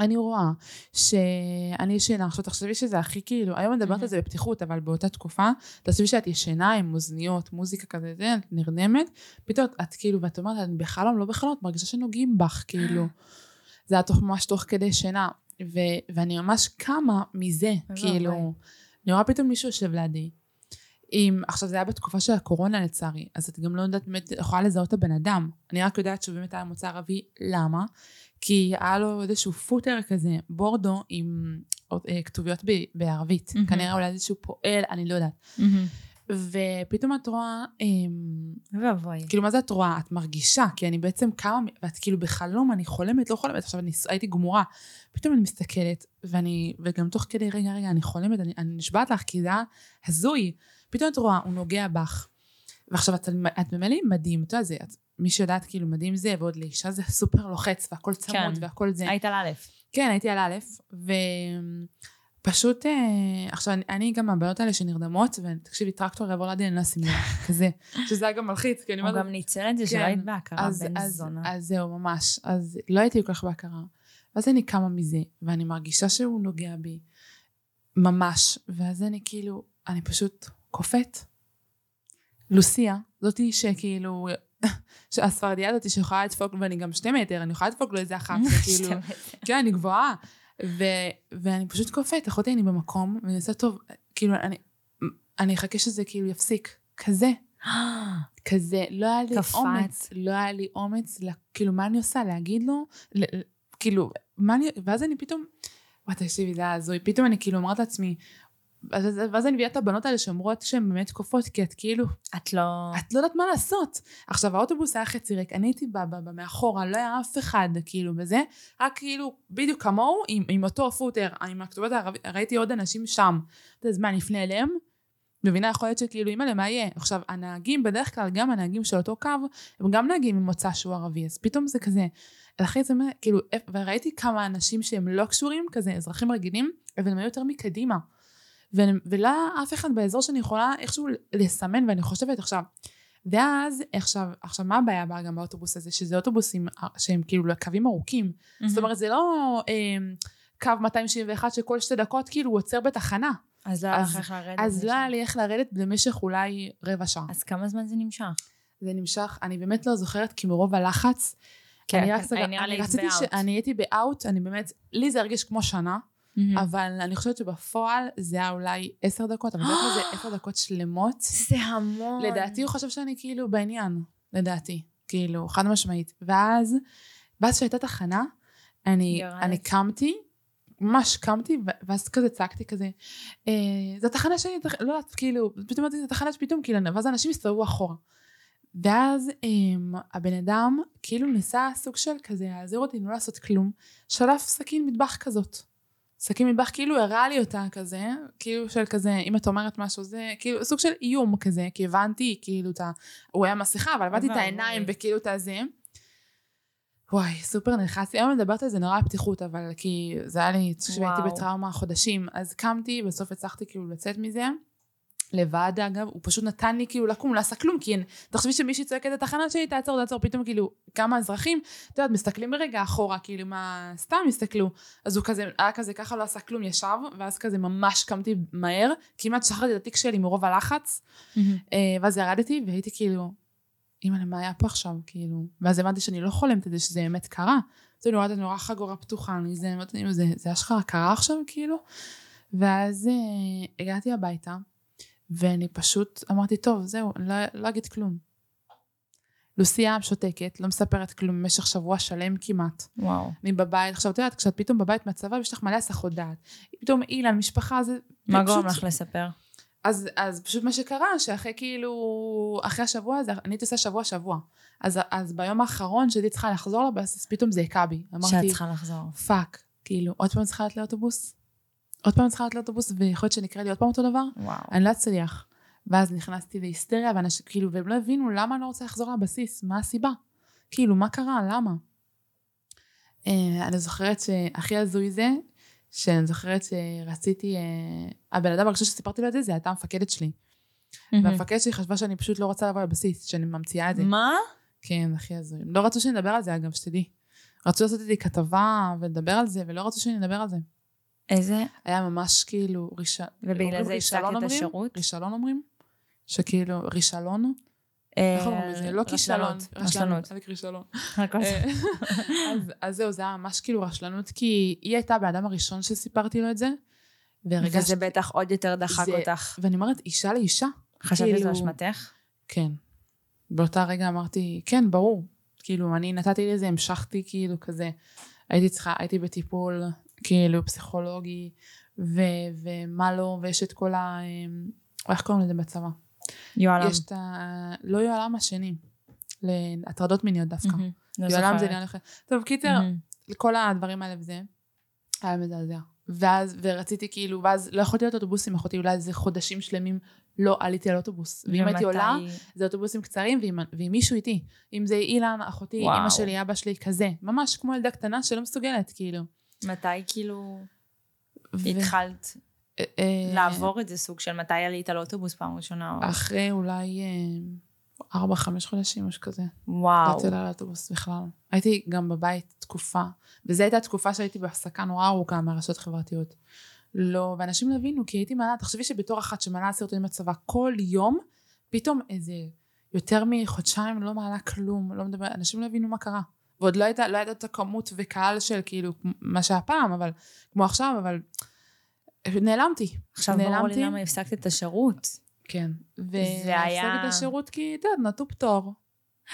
אני רואה שאני ישנה, עכשיו תחשבי שזה הכי כאילו, היום אני מדברת. על זה בפתיחות, אבל באותה תקופה, תחשבי שאת ישנה עם אוזניות, מוזיקה כזה, זה, את נרדמת, פתאום את כאילו, ואת אומרת, אני בחלום, לא בחלום, את מרגישה שנוגעים בך, כאילו. זה היה תוך, ממש תוך כדי שינה, ו, ואני ממש קמה מזה, כאילו. אני רואה פתאום מישהו יושב לידי. עם, עכשיו זה היה בתקופה של הקורונה לצערי, אז את גם לא יודעת באמת, יכולה לזהות את הבן אדם. אני רק יודעת שהוא באמת היה מוצא ערבי, למה? כי היה לו איזשהו פוטר כזה, בורדו עם אה, כתוביות ב- בערבית. מהמם. כנראה אולי איזשהו פועל, אני לא יודעת. ופתאום את רואה, אמ, ואבוי. כאילו מה זה את רואה? את מרגישה, כי אני בעצם קמה, ואת כאילו בחלום, אני חולמת, לא חולמת, עכשיו אני הייתי גמורה. פתאום אני מסתכלת, ואני, וגם תוך כדי, רגע, רגע, אני חולמת, אני, אני נשבעת לך, כי זה היה הזוי. פתאום את רואה, הוא נוגע בך. ועכשיו את, את ממילא עם מדים, את יודעת, זה, את, מי שיודעת, כאילו, מדים זה, ועוד לאישה זה סופר לוחץ, והכל צמוד, כן. והכל זה. היית על א'. כן, הייתי על א', ופשוט, אה, עכשיו, אני, אני גם מהבעיות האלה שנרדמות, ותקשיבי, טרקטור יעבור לידי, אני לא אשים לב, כזה, שזה היה גם מלחיץ, כי אני הוא אומרת, גם ניצל את זה שלא כן. היית בהכרה, אז, בן אז, זונה. אז זהו, ממש. אז לא הייתי כל כך בהכרה. ואז אני קמה מזה, ואני מרגישה שהוא נוגע בי, ממש. ואז אני כאילו, אני פשוט קופאת. לוסיה, זאתי שכאילו, הספרדיה הזאתי שיכולה לדפוק, ואני גם שתי מטר, אני יכולה לדפוק לו איזה אחת, מטר. כן, אני גבוהה. ו, ואני פשוט קופאת, אחותי אני במקום, ואני עושה טוב, כאילו, אני, אני אחכה שזה כאילו יפסיק. כזה. כזה, לא היה לי קפץ. אומץ, לא היה לי אומץ, כאילו, מה אני עושה? להגיד לו? כאילו, מה אני, ואז אני פתאום, וואי, תקשיבי, זה היה הזוי, פתאום אני כאילו אומרת לעצמי, ואז, אני מביאה את הבנות האלה שאומרות שהן באמת קופות, כי את כאילו, את לא... את לא יודעת מה לעשות. עכשיו, האוטובוס היה חצי ריק, אני הייתי ב- ב- ב- מאחורה, לא היה אף אחד, כאילו, בזה, רק כאילו, בדיוק כמוהו, עם, עם אותו פוטר, עם הכתובות הערבית, ראיתי עוד אנשים שם. אז מה, אני אפנה אליהם? מבינה, יכול להיות שכאילו, אימא'לה, מה יהיה? עכשיו, הנהגים, בדרך כלל, גם הנהגים של אותו קו, הם גם נהגים עם מוצא שהוא ערבי, אז פתאום זה כזה, אחרי זה, כאילו, וראיתי כמה אנשים שהם לא קשורים, כזה, אזרחים רגילים, אבל הם היו יותר מקדימה. ולא אף אחד באזור שאני יכולה איכשהו לסמן, ואני חושבת עכשיו, ואז עכשיו, עכשיו מה הבעיה הבאה גם באוטובוס הזה? שזה אוטובוסים אה, שהם כאילו קווים ארוכים. זאת אומרת, זה לא אה, קו 271 שכל שתי דקות כאילו הוא עוצר בתחנה. אז לא היה לך איך לרדת. אז לא. היה לי איך לרדת במשך אולי רבע שעה. אז כמה זמן זה נמשך? זה נמשך, אני באמת לא זוכרת, כי מרוב הלחץ, כן, אני רק כן, סגר- לי אני רציתי באאוט. שאני הייתי באאוט, אני באמת, לי זה הרגיש כמו שנה, מהמם. אבל אני חושבת שבפועל זה היה אולי עשר דקות, אבל באמת זה עשר דקות שלמות. זה המון. לדעתי הוא חושב שאני כאילו בעניין, לדעתי, כאילו, חד משמעית. ואז, ואז שהייתה תחנה, אני. אני קמתי, ממש קמתי, ואז כזה צעקתי כזה, אה, זו התחנה שלי, לא יודעת, כאילו, פתאום אמרתי, זו תחנה שפתאום, כאילו, ואז אנשים הסתובבו אחורה. ואז אה, הבן אדם, כאילו ניסה סוג של כזה, להעזיר אותי לא לעשות כלום, שלף סכין מטבח כזאת. סכין מטבח, כאילו הראה לי אותה כזה, כאילו של כזה, אם את אומרת משהו, זה כאילו סוג של איום כזה, כי הבנתי, כאילו, את ה... הוא היה מסכה, אבל הבנתי את. העיניים וכאילו את הזה. וואי, סופר נלחצתי. היום מדברת על זה נורא בפתיחות, אבל כי זה היה לי, כשהייתי. בטראומה חודשים, אז קמתי, בסוף הצלחתי כאילו לצאת מזה. לבד אגב, הוא פשוט נתן לי כאילו לקום, לא עשה כלום, כי תחשבי שמישהי צועקת את התחנה שלי, תעצור, תעצור, פתאום כאילו כמה אזרחים, את יודעת, מסתכלים ברגע אחורה, כאילו מה, סתם הסתכלו. אז הוא כזה, היה כזה, ככה לא עשה כלום, ישב, ואז כזה ממש קמתי מהר, כמעט שחררתי את התיק שלי מרוב הלחץ. אה, ואז ירדתי, והייתי כאילו, אימא, מה היה פה עכשיו, כאילו? ואז הבנתי שאני לא חולמת את זה, שזה באמת קרה. אני רואה את נורא חגורה פתוחה, אני זה, אמרתי, "אימא, זה, זה אשכרה קרה עכשיו, כאילו? ואז אה, הגעתי הביתה, ואני פשוט אמרתי, טוב, זהו, אני לא, לא אגיד כלום. לוסיה שותקת, לא מספרת כלום במשך שבוע שלם כמעט. וואו. אני בבית, עכשיו את יודעת, כשאת פתאום בבית מהצבא, יש לך מלא הסחות דעת. פתאום אילן, משפחה, זה... מה גורם לך לספר? אז, אז פשוט מה שקרה, שאחרי כאילו, אחרי השבוע הזה, אני הייתי עושה שבוע שבוע. אז, אז ביום האחרון שהייתי צריכה לחזור לבסיס, פתאום זה הכה בי. שאת אמרתי, צריכה לחזור. fuck, כאילו, עוד פעם צריכה לעלות לאוטובוס? עוד פעם צריכה לעלות לאוטובוס, ויכול להיות שנקרא לי עוד פעם אותו דבר? וואו. אני לא אצליח. ואז נכנסתי להיסטריה, ואנשים, כאילו, והם לא הבינו למה אני לא רוצה לחזור לבסיס, מה הסיבה? כאילו, מה קרה? למה? אה, אני זוכרת שהכי הזוי זה, שאני זוכרת שרציתי, אה, הבן אדם הראשון שסיפרתי לו את זה, זה הייתה המפקדת שלי. והמפקדת שלי חשבה שאני פשוט לא רוצה לבוא לבסיס, שאני ממציאה את זה. מה? כן, הכי הזוי. לא רצו שנדבר על זה, אגב, שתדעי. רצו לעשות איתי כתבה ולדבר על זה, ולא רצו שאני אדבר על זה. איזה? היה ממש כאילו ריש... ובגלל זה הפסקת את? השירות? רישלון אומרים? שכאילו, רישלון? איך אומרים לזה? לא כישלון. אה, רשלנות. חלק רישלון. הכל אה, אז- זהו, זה היה ממש כאילו רשלנות, כי היא הייתה הבן אדם הראשון שסיפרתי לו את זה, והרגשתי... וזה בטח עוד יותר דחק זה- אותך. ואני אומרת, אישה לאישה. חשבת שזו כאילו- אשמתך? כן. באותה רגע אמרתי, כן, ברור. כאילו, אני נתתי לזה, המשכתי כאילו כזה. הייתי צריכה, הייתי בטיפול, כאילו, פסיכולוגי, ו, ומה לא, ויש את כל ה... אמ, איך קוראים לזה בצבא? יואללה. יש את ה... לא יוהל"ם השני, להטרדות מיניות דווקא. לא יוהל"ם זה. עניין אחר. טוב, קיצר, מהמם. כל הדברים האלה וזה, היה מזעזע. ואז, ורציתי כאילו, ואז לא יכולתי להיות אוטובוסים, אחותי אולי איזה חודשים שלמים לא עליתי על אוטובוס. ואם הייתי עולה, זה אוטובוסים קצרים, ועם, ועם מישהו איתי. אם זה אילן, אחותי. אימא שלי, אבא שלי, כזה. ממש כמו ילדה קטנה שלא מסוגלת, כאילו. מתי כאילו ו- התחלת אה, אה, לעבור את זה סוג של מתי עלית על אוטובוס פעם ראשונה? או- אחרי אולי אה, ארבע, חמש חודשים, משהו כזה. וואו. לא לה לאוטובוס בכלל. הייתי גם בבית תקופה, וזו הייתה תקופה שהייתי בהפסקה נורא ארוכה מהרשתות חברתיות. לא, ואנשים לא הבינו, כי הייתי מעלה, תחשבי שבתור אחת שמעלה סרטונים בצבא כל יום, פתאום איזה יותר מחודשיים לא מעלה כלום, לא מדבר, אנשים לא הבינו מה קרה. ועוד לא הייתה, לא הייתה את הכמות וקהל של כאילו, מה שהיה פעם, אבל, כמו עכשיו, אבל נעלמתי. עכשיו ברור לי נעלמתי. למה הפסקת את השירות. כן. זה היה- והפסקתי את השירות כי, את יודעת, נתנו פטור.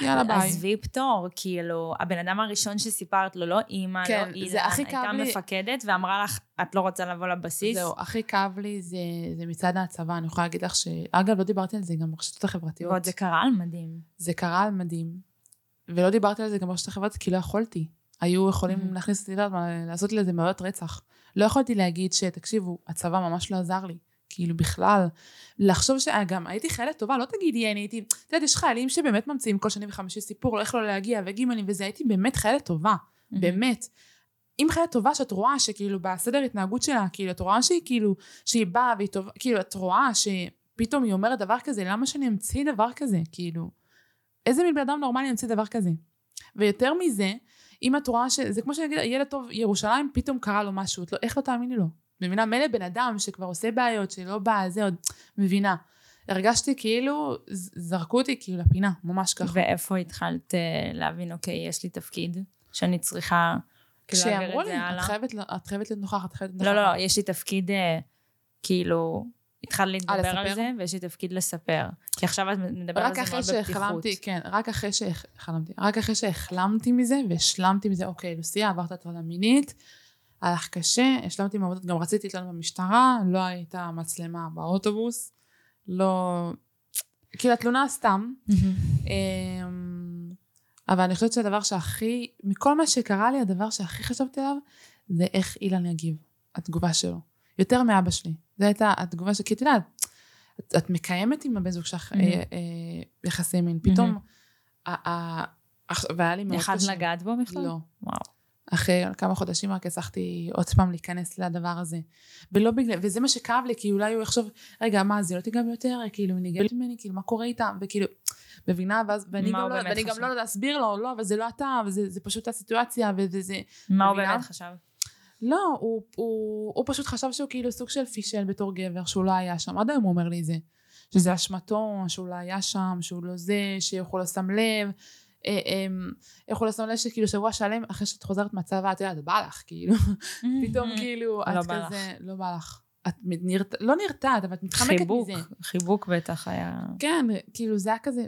יאללה ביי. עזבי פטור, כאילו, הבן אדם הראשון שסיפרת לו, לא אימא, כן, לא אילן, הייתה לי- מפקדת ואמרה לך, את לא רוצה לבוא לבסיס? זהו, הכי כאב לי זה, זה מצד הצבא, אני יכולה להגיד לך ש... אגב, לא דיברתי על זה גם ברשתות החברתיות. ועוד זה קרה על מדהים. זה קרה על מדהים. ולא דיברתי על זה גם ברשתות החברתיות, כי לא יכולתי. היו יכולים Mhm. להכניס אותי, לא לעשות לי לזה בעיות רצח. לא יכולתי להגיד שתקשיבו, הצבא ממש לא עזר לי. כאילו בכלל, לחשוב שגם הייתי חיילת טובה, לא תגידי, אני הייתי, את יודעת, יש חיילים שבאמת ממציאים כל שני וחמישי סיפור, איך לא להגיע, וגימלים וזה, הייתי באמת חיילת טובה. באמת. אם חיילת טובה שאת רואה שכאילו בסדר התנהגות שלה, כאילו את רואה שהיא כאילו, שהיא באה והיא טובה, כאילו את רואה שפתאום היא אומרת דבר כזה, למה שאני אמציא דבר כזה? כאילו, איזה מין בן אדם נורמלי ימציא דבר כזה? ויותר מזה, אם את רואה שזה כמו שאני אגיד, ילד טוב ירושלים, פתאום קרה לו משהו, לא, איך לא תאמיני לו? מבינה? מילא בן אדם שכבר עושה בעיות, שלא בא, זה עוד, מבינה. הרגשתי כאילו, זרקו אותי כאילו לפינה, ממש ככה. ואיפה התחלת אה, להבין, אוקיי, יש לי תפקיד שאני צריכה להעביר כשאמרו את לי, זה את? חייבת, את חייבת להיות נוכחת, את חייבת להיות לא, נוכחת. לא, לא, יש לי תפקיד, אה, כאילו, התחלת להתגבר לספר? על זה, ויש לי תפקיד לספר. כי עכשיו את מדברת על זה מאוד בפתיחות. שהחלמתי, כן, רק אחרי שהחלמתי, רק אחרי שהחלמתי מזה והשלמתי מזה, אוקיי, לוסיה, עברת הטרדה מינית, הלך קשה, השלמתי מעבודות, גם רציתי להתלונן במשטרה, לא הייתה מצלמה באוטובוס, לא... כאילו התלונה סתם, אמ, אבל אני חושבת שהדבר שהכי, מכל מה שקרה לי, הדבר שהכי חשבתי עליו, זה איך אילן יגיב, התגובה שלו. יותר מאבא שלי. זו הייתה התגובה ש... כי את יודעת, את, את מקיימת עם הבן זוג שלך מהמם. אה, אה, יחסי מין, פתאום, ה- ה- עכשיו, והיה לי מאוד יכלת קשה. לגעת בו בכלל? לא. וואו. אחרי כמה חודשים רק הצלחתי עוד פעם להיכנס לדבר הזה. ולא בגלל, וזה מה שכאב לי, כי אולי הוא יחשוב, רגע, מה, זה לא תיגע ביותר? כאילו, היא נגעת ממני, כאילו, מה קורה איתה? וכאילו, מבינה, ואז, ואני גם לא, ואני גם? לא יודעת להסביר לו, לא, אבל זה לא אתה, וזה זה פשוט הסיטואציה, וזה... מה הוא? באמת חשב? לא, הוא, הוא, הוא פשוט חשב שהוא כאילו סוג של פישל בתור גבר, שהוא לא היה שם. עד היום הוא אומר לי את זה. שזה אשמתו, שהוא לא היה שם, שהוא לא זה, שאיך הוא לא שם לב. אה, אה, איך הוא לא שם לב שכאילו שבוע שלם אחרי שאת חוזרת מהצבא, את יודעת, בא לך, כאילו. פתאום כאילו, לא את. כזה, לא בא לך. את נרתעת, לא נרתעת, אבל את מתחמקת חיבוק, מזה. חיבוק בטח היה... כן, כאילו זה היה כזה,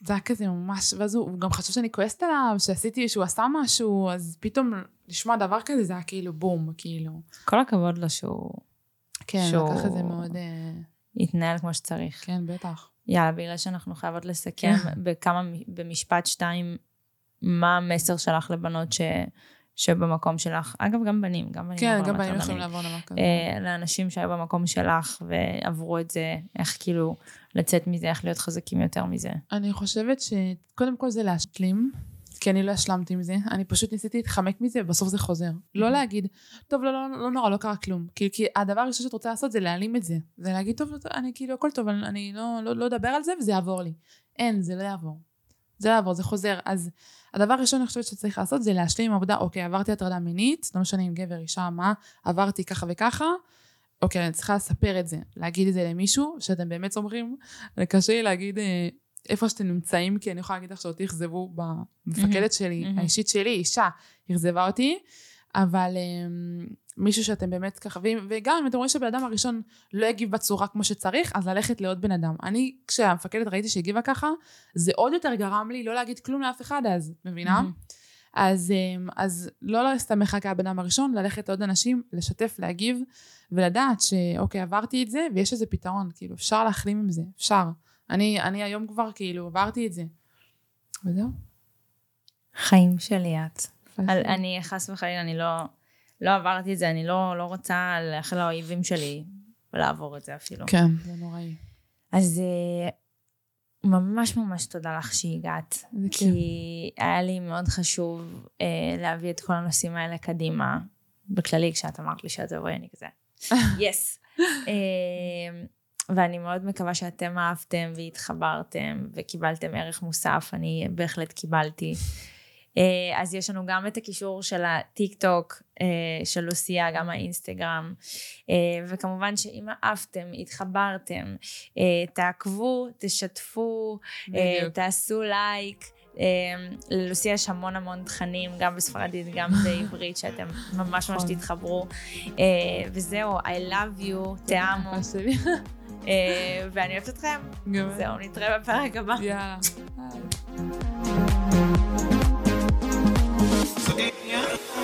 זה היה כזה ממש, ואז הוא גם חשב שאני כועסת עליו, שעשיתי, שהוא עשה משהו, אז פתאום לשמוע דבר כזה, זה היה כאילו בום, כאילו. כל הכבוד לו שהוא כן, שהוא- לקח את זה מאוד, אה, יתנהל כמו שצריך. כן, בטח. יאללה, בגלל שאנחנו חייבות לסכם בכמה, במשפט שתיים, מה המסר שלך לבנות ש, שבמקום שלך, אגב, גם בנים, גם בנים. כן, גם בנים יכולים. לעבור דבר כזה. אה, לאנשים שהיו במקום שלך ועברו את זה, איך כאילו לצאת מזה, איך להיות חזקים יותר מזה. אני חושבת שקודם כל זה להשלים, כי אני לא השלמתי עם זה, אני פשוט ניסיתי להתחמק מזה, ובסוף זה חוזר. לא להגיד, טוב, לא, לא, לא נורא, לא קרה כלום. כי, כי הדבר הראשון שאת רוצה לעשות זה להעלים את זה. זה להגיד, טוב, טוב, אני כאילו, הכל טוב, אבל אני לא, לא, לא אדבר על זה וזה יעבור לי. אין, זה לא יעבור. זה לעבור, זה חוזר. אז הדבר הראשון אני חושבת שצריך לעשות זה להשלים עם עבודה, אוקיי, עברתי הטרדה מינית, לא משנה אם גבר, אישה, מה, עברתי ככה וככה, אוקיי, אני צריכה לספר את זה, להגיד את זה למישהו, שאתם באמת סומכים, קשה לי להגיד אה, איפה שאתם נמצאים, כי אני יכולה להגיד לך שאותי אכזבו במפקדת שלי, מהמם. האישית שלי, אישה, אכזבה אותי, אבל אה, מישהו שאתם באמת ככה, ואם- וגם אם אתם רואים שהבן אדם הראשון לא הגיב בצורה כמו שצריך, אז ללכת לעוד בן אדם. אני, כשהמפקדת ראיתי שהגיבה ככה, זה עוד יותר גרם לי לא להגיד כלום לאף אחד אז, מבינה? מהמם. אז, אמ, אז לא להסתמך רק על הבן אדם הראשון, ללכת לעוד אנשים, לשתף, להגיב, ולדעת שאוקיי, עברתי את זה, ויש איזה פתרון, כאילו, אפשר להחלים עם זה, אפשר. אני, אני היום כבר, כאילו, עברתי את זה. וזהו. חיים שלי את. על- אני חס וחלילה, אני לא, לא עברתי את זה, אני לא, לא רוצה לאחל לאויבים שלי לעבור את זה אפילו. כן, זה נוראי. אז אה, ממש ממש תודה לך שהגעת. כיף. כי היה לי מאוד חשוב אה, להביא את כל הנושאים האלה קדימה. בכללי, כשאת אמרת לי שאת תבואי, אני כזה, יס. אה, ואני מאוד מקווה שאתם אהבתם והתחברתם וקיבלתם ערך מוסף, אני בהחלט קיבלתי. אה, אז יש לנו גם את הקישור של הטיק טוק אה, של לוסיה, גם האינסטגרם, אה, וכמובן שאם אהבתם, התחברתם, תעקבו, תשתפו, בדיוק. תעשו לייק. ללוסיה יש המון המון תכנים, גם בספרדית, גם בעברית, שאתם ממש ממש נכון. תתחברו. וזהו, I love you, תאמו, אה, ואני אוהבת אתכם. זהו, נתראה בפרק הבא. יאללה. ביי.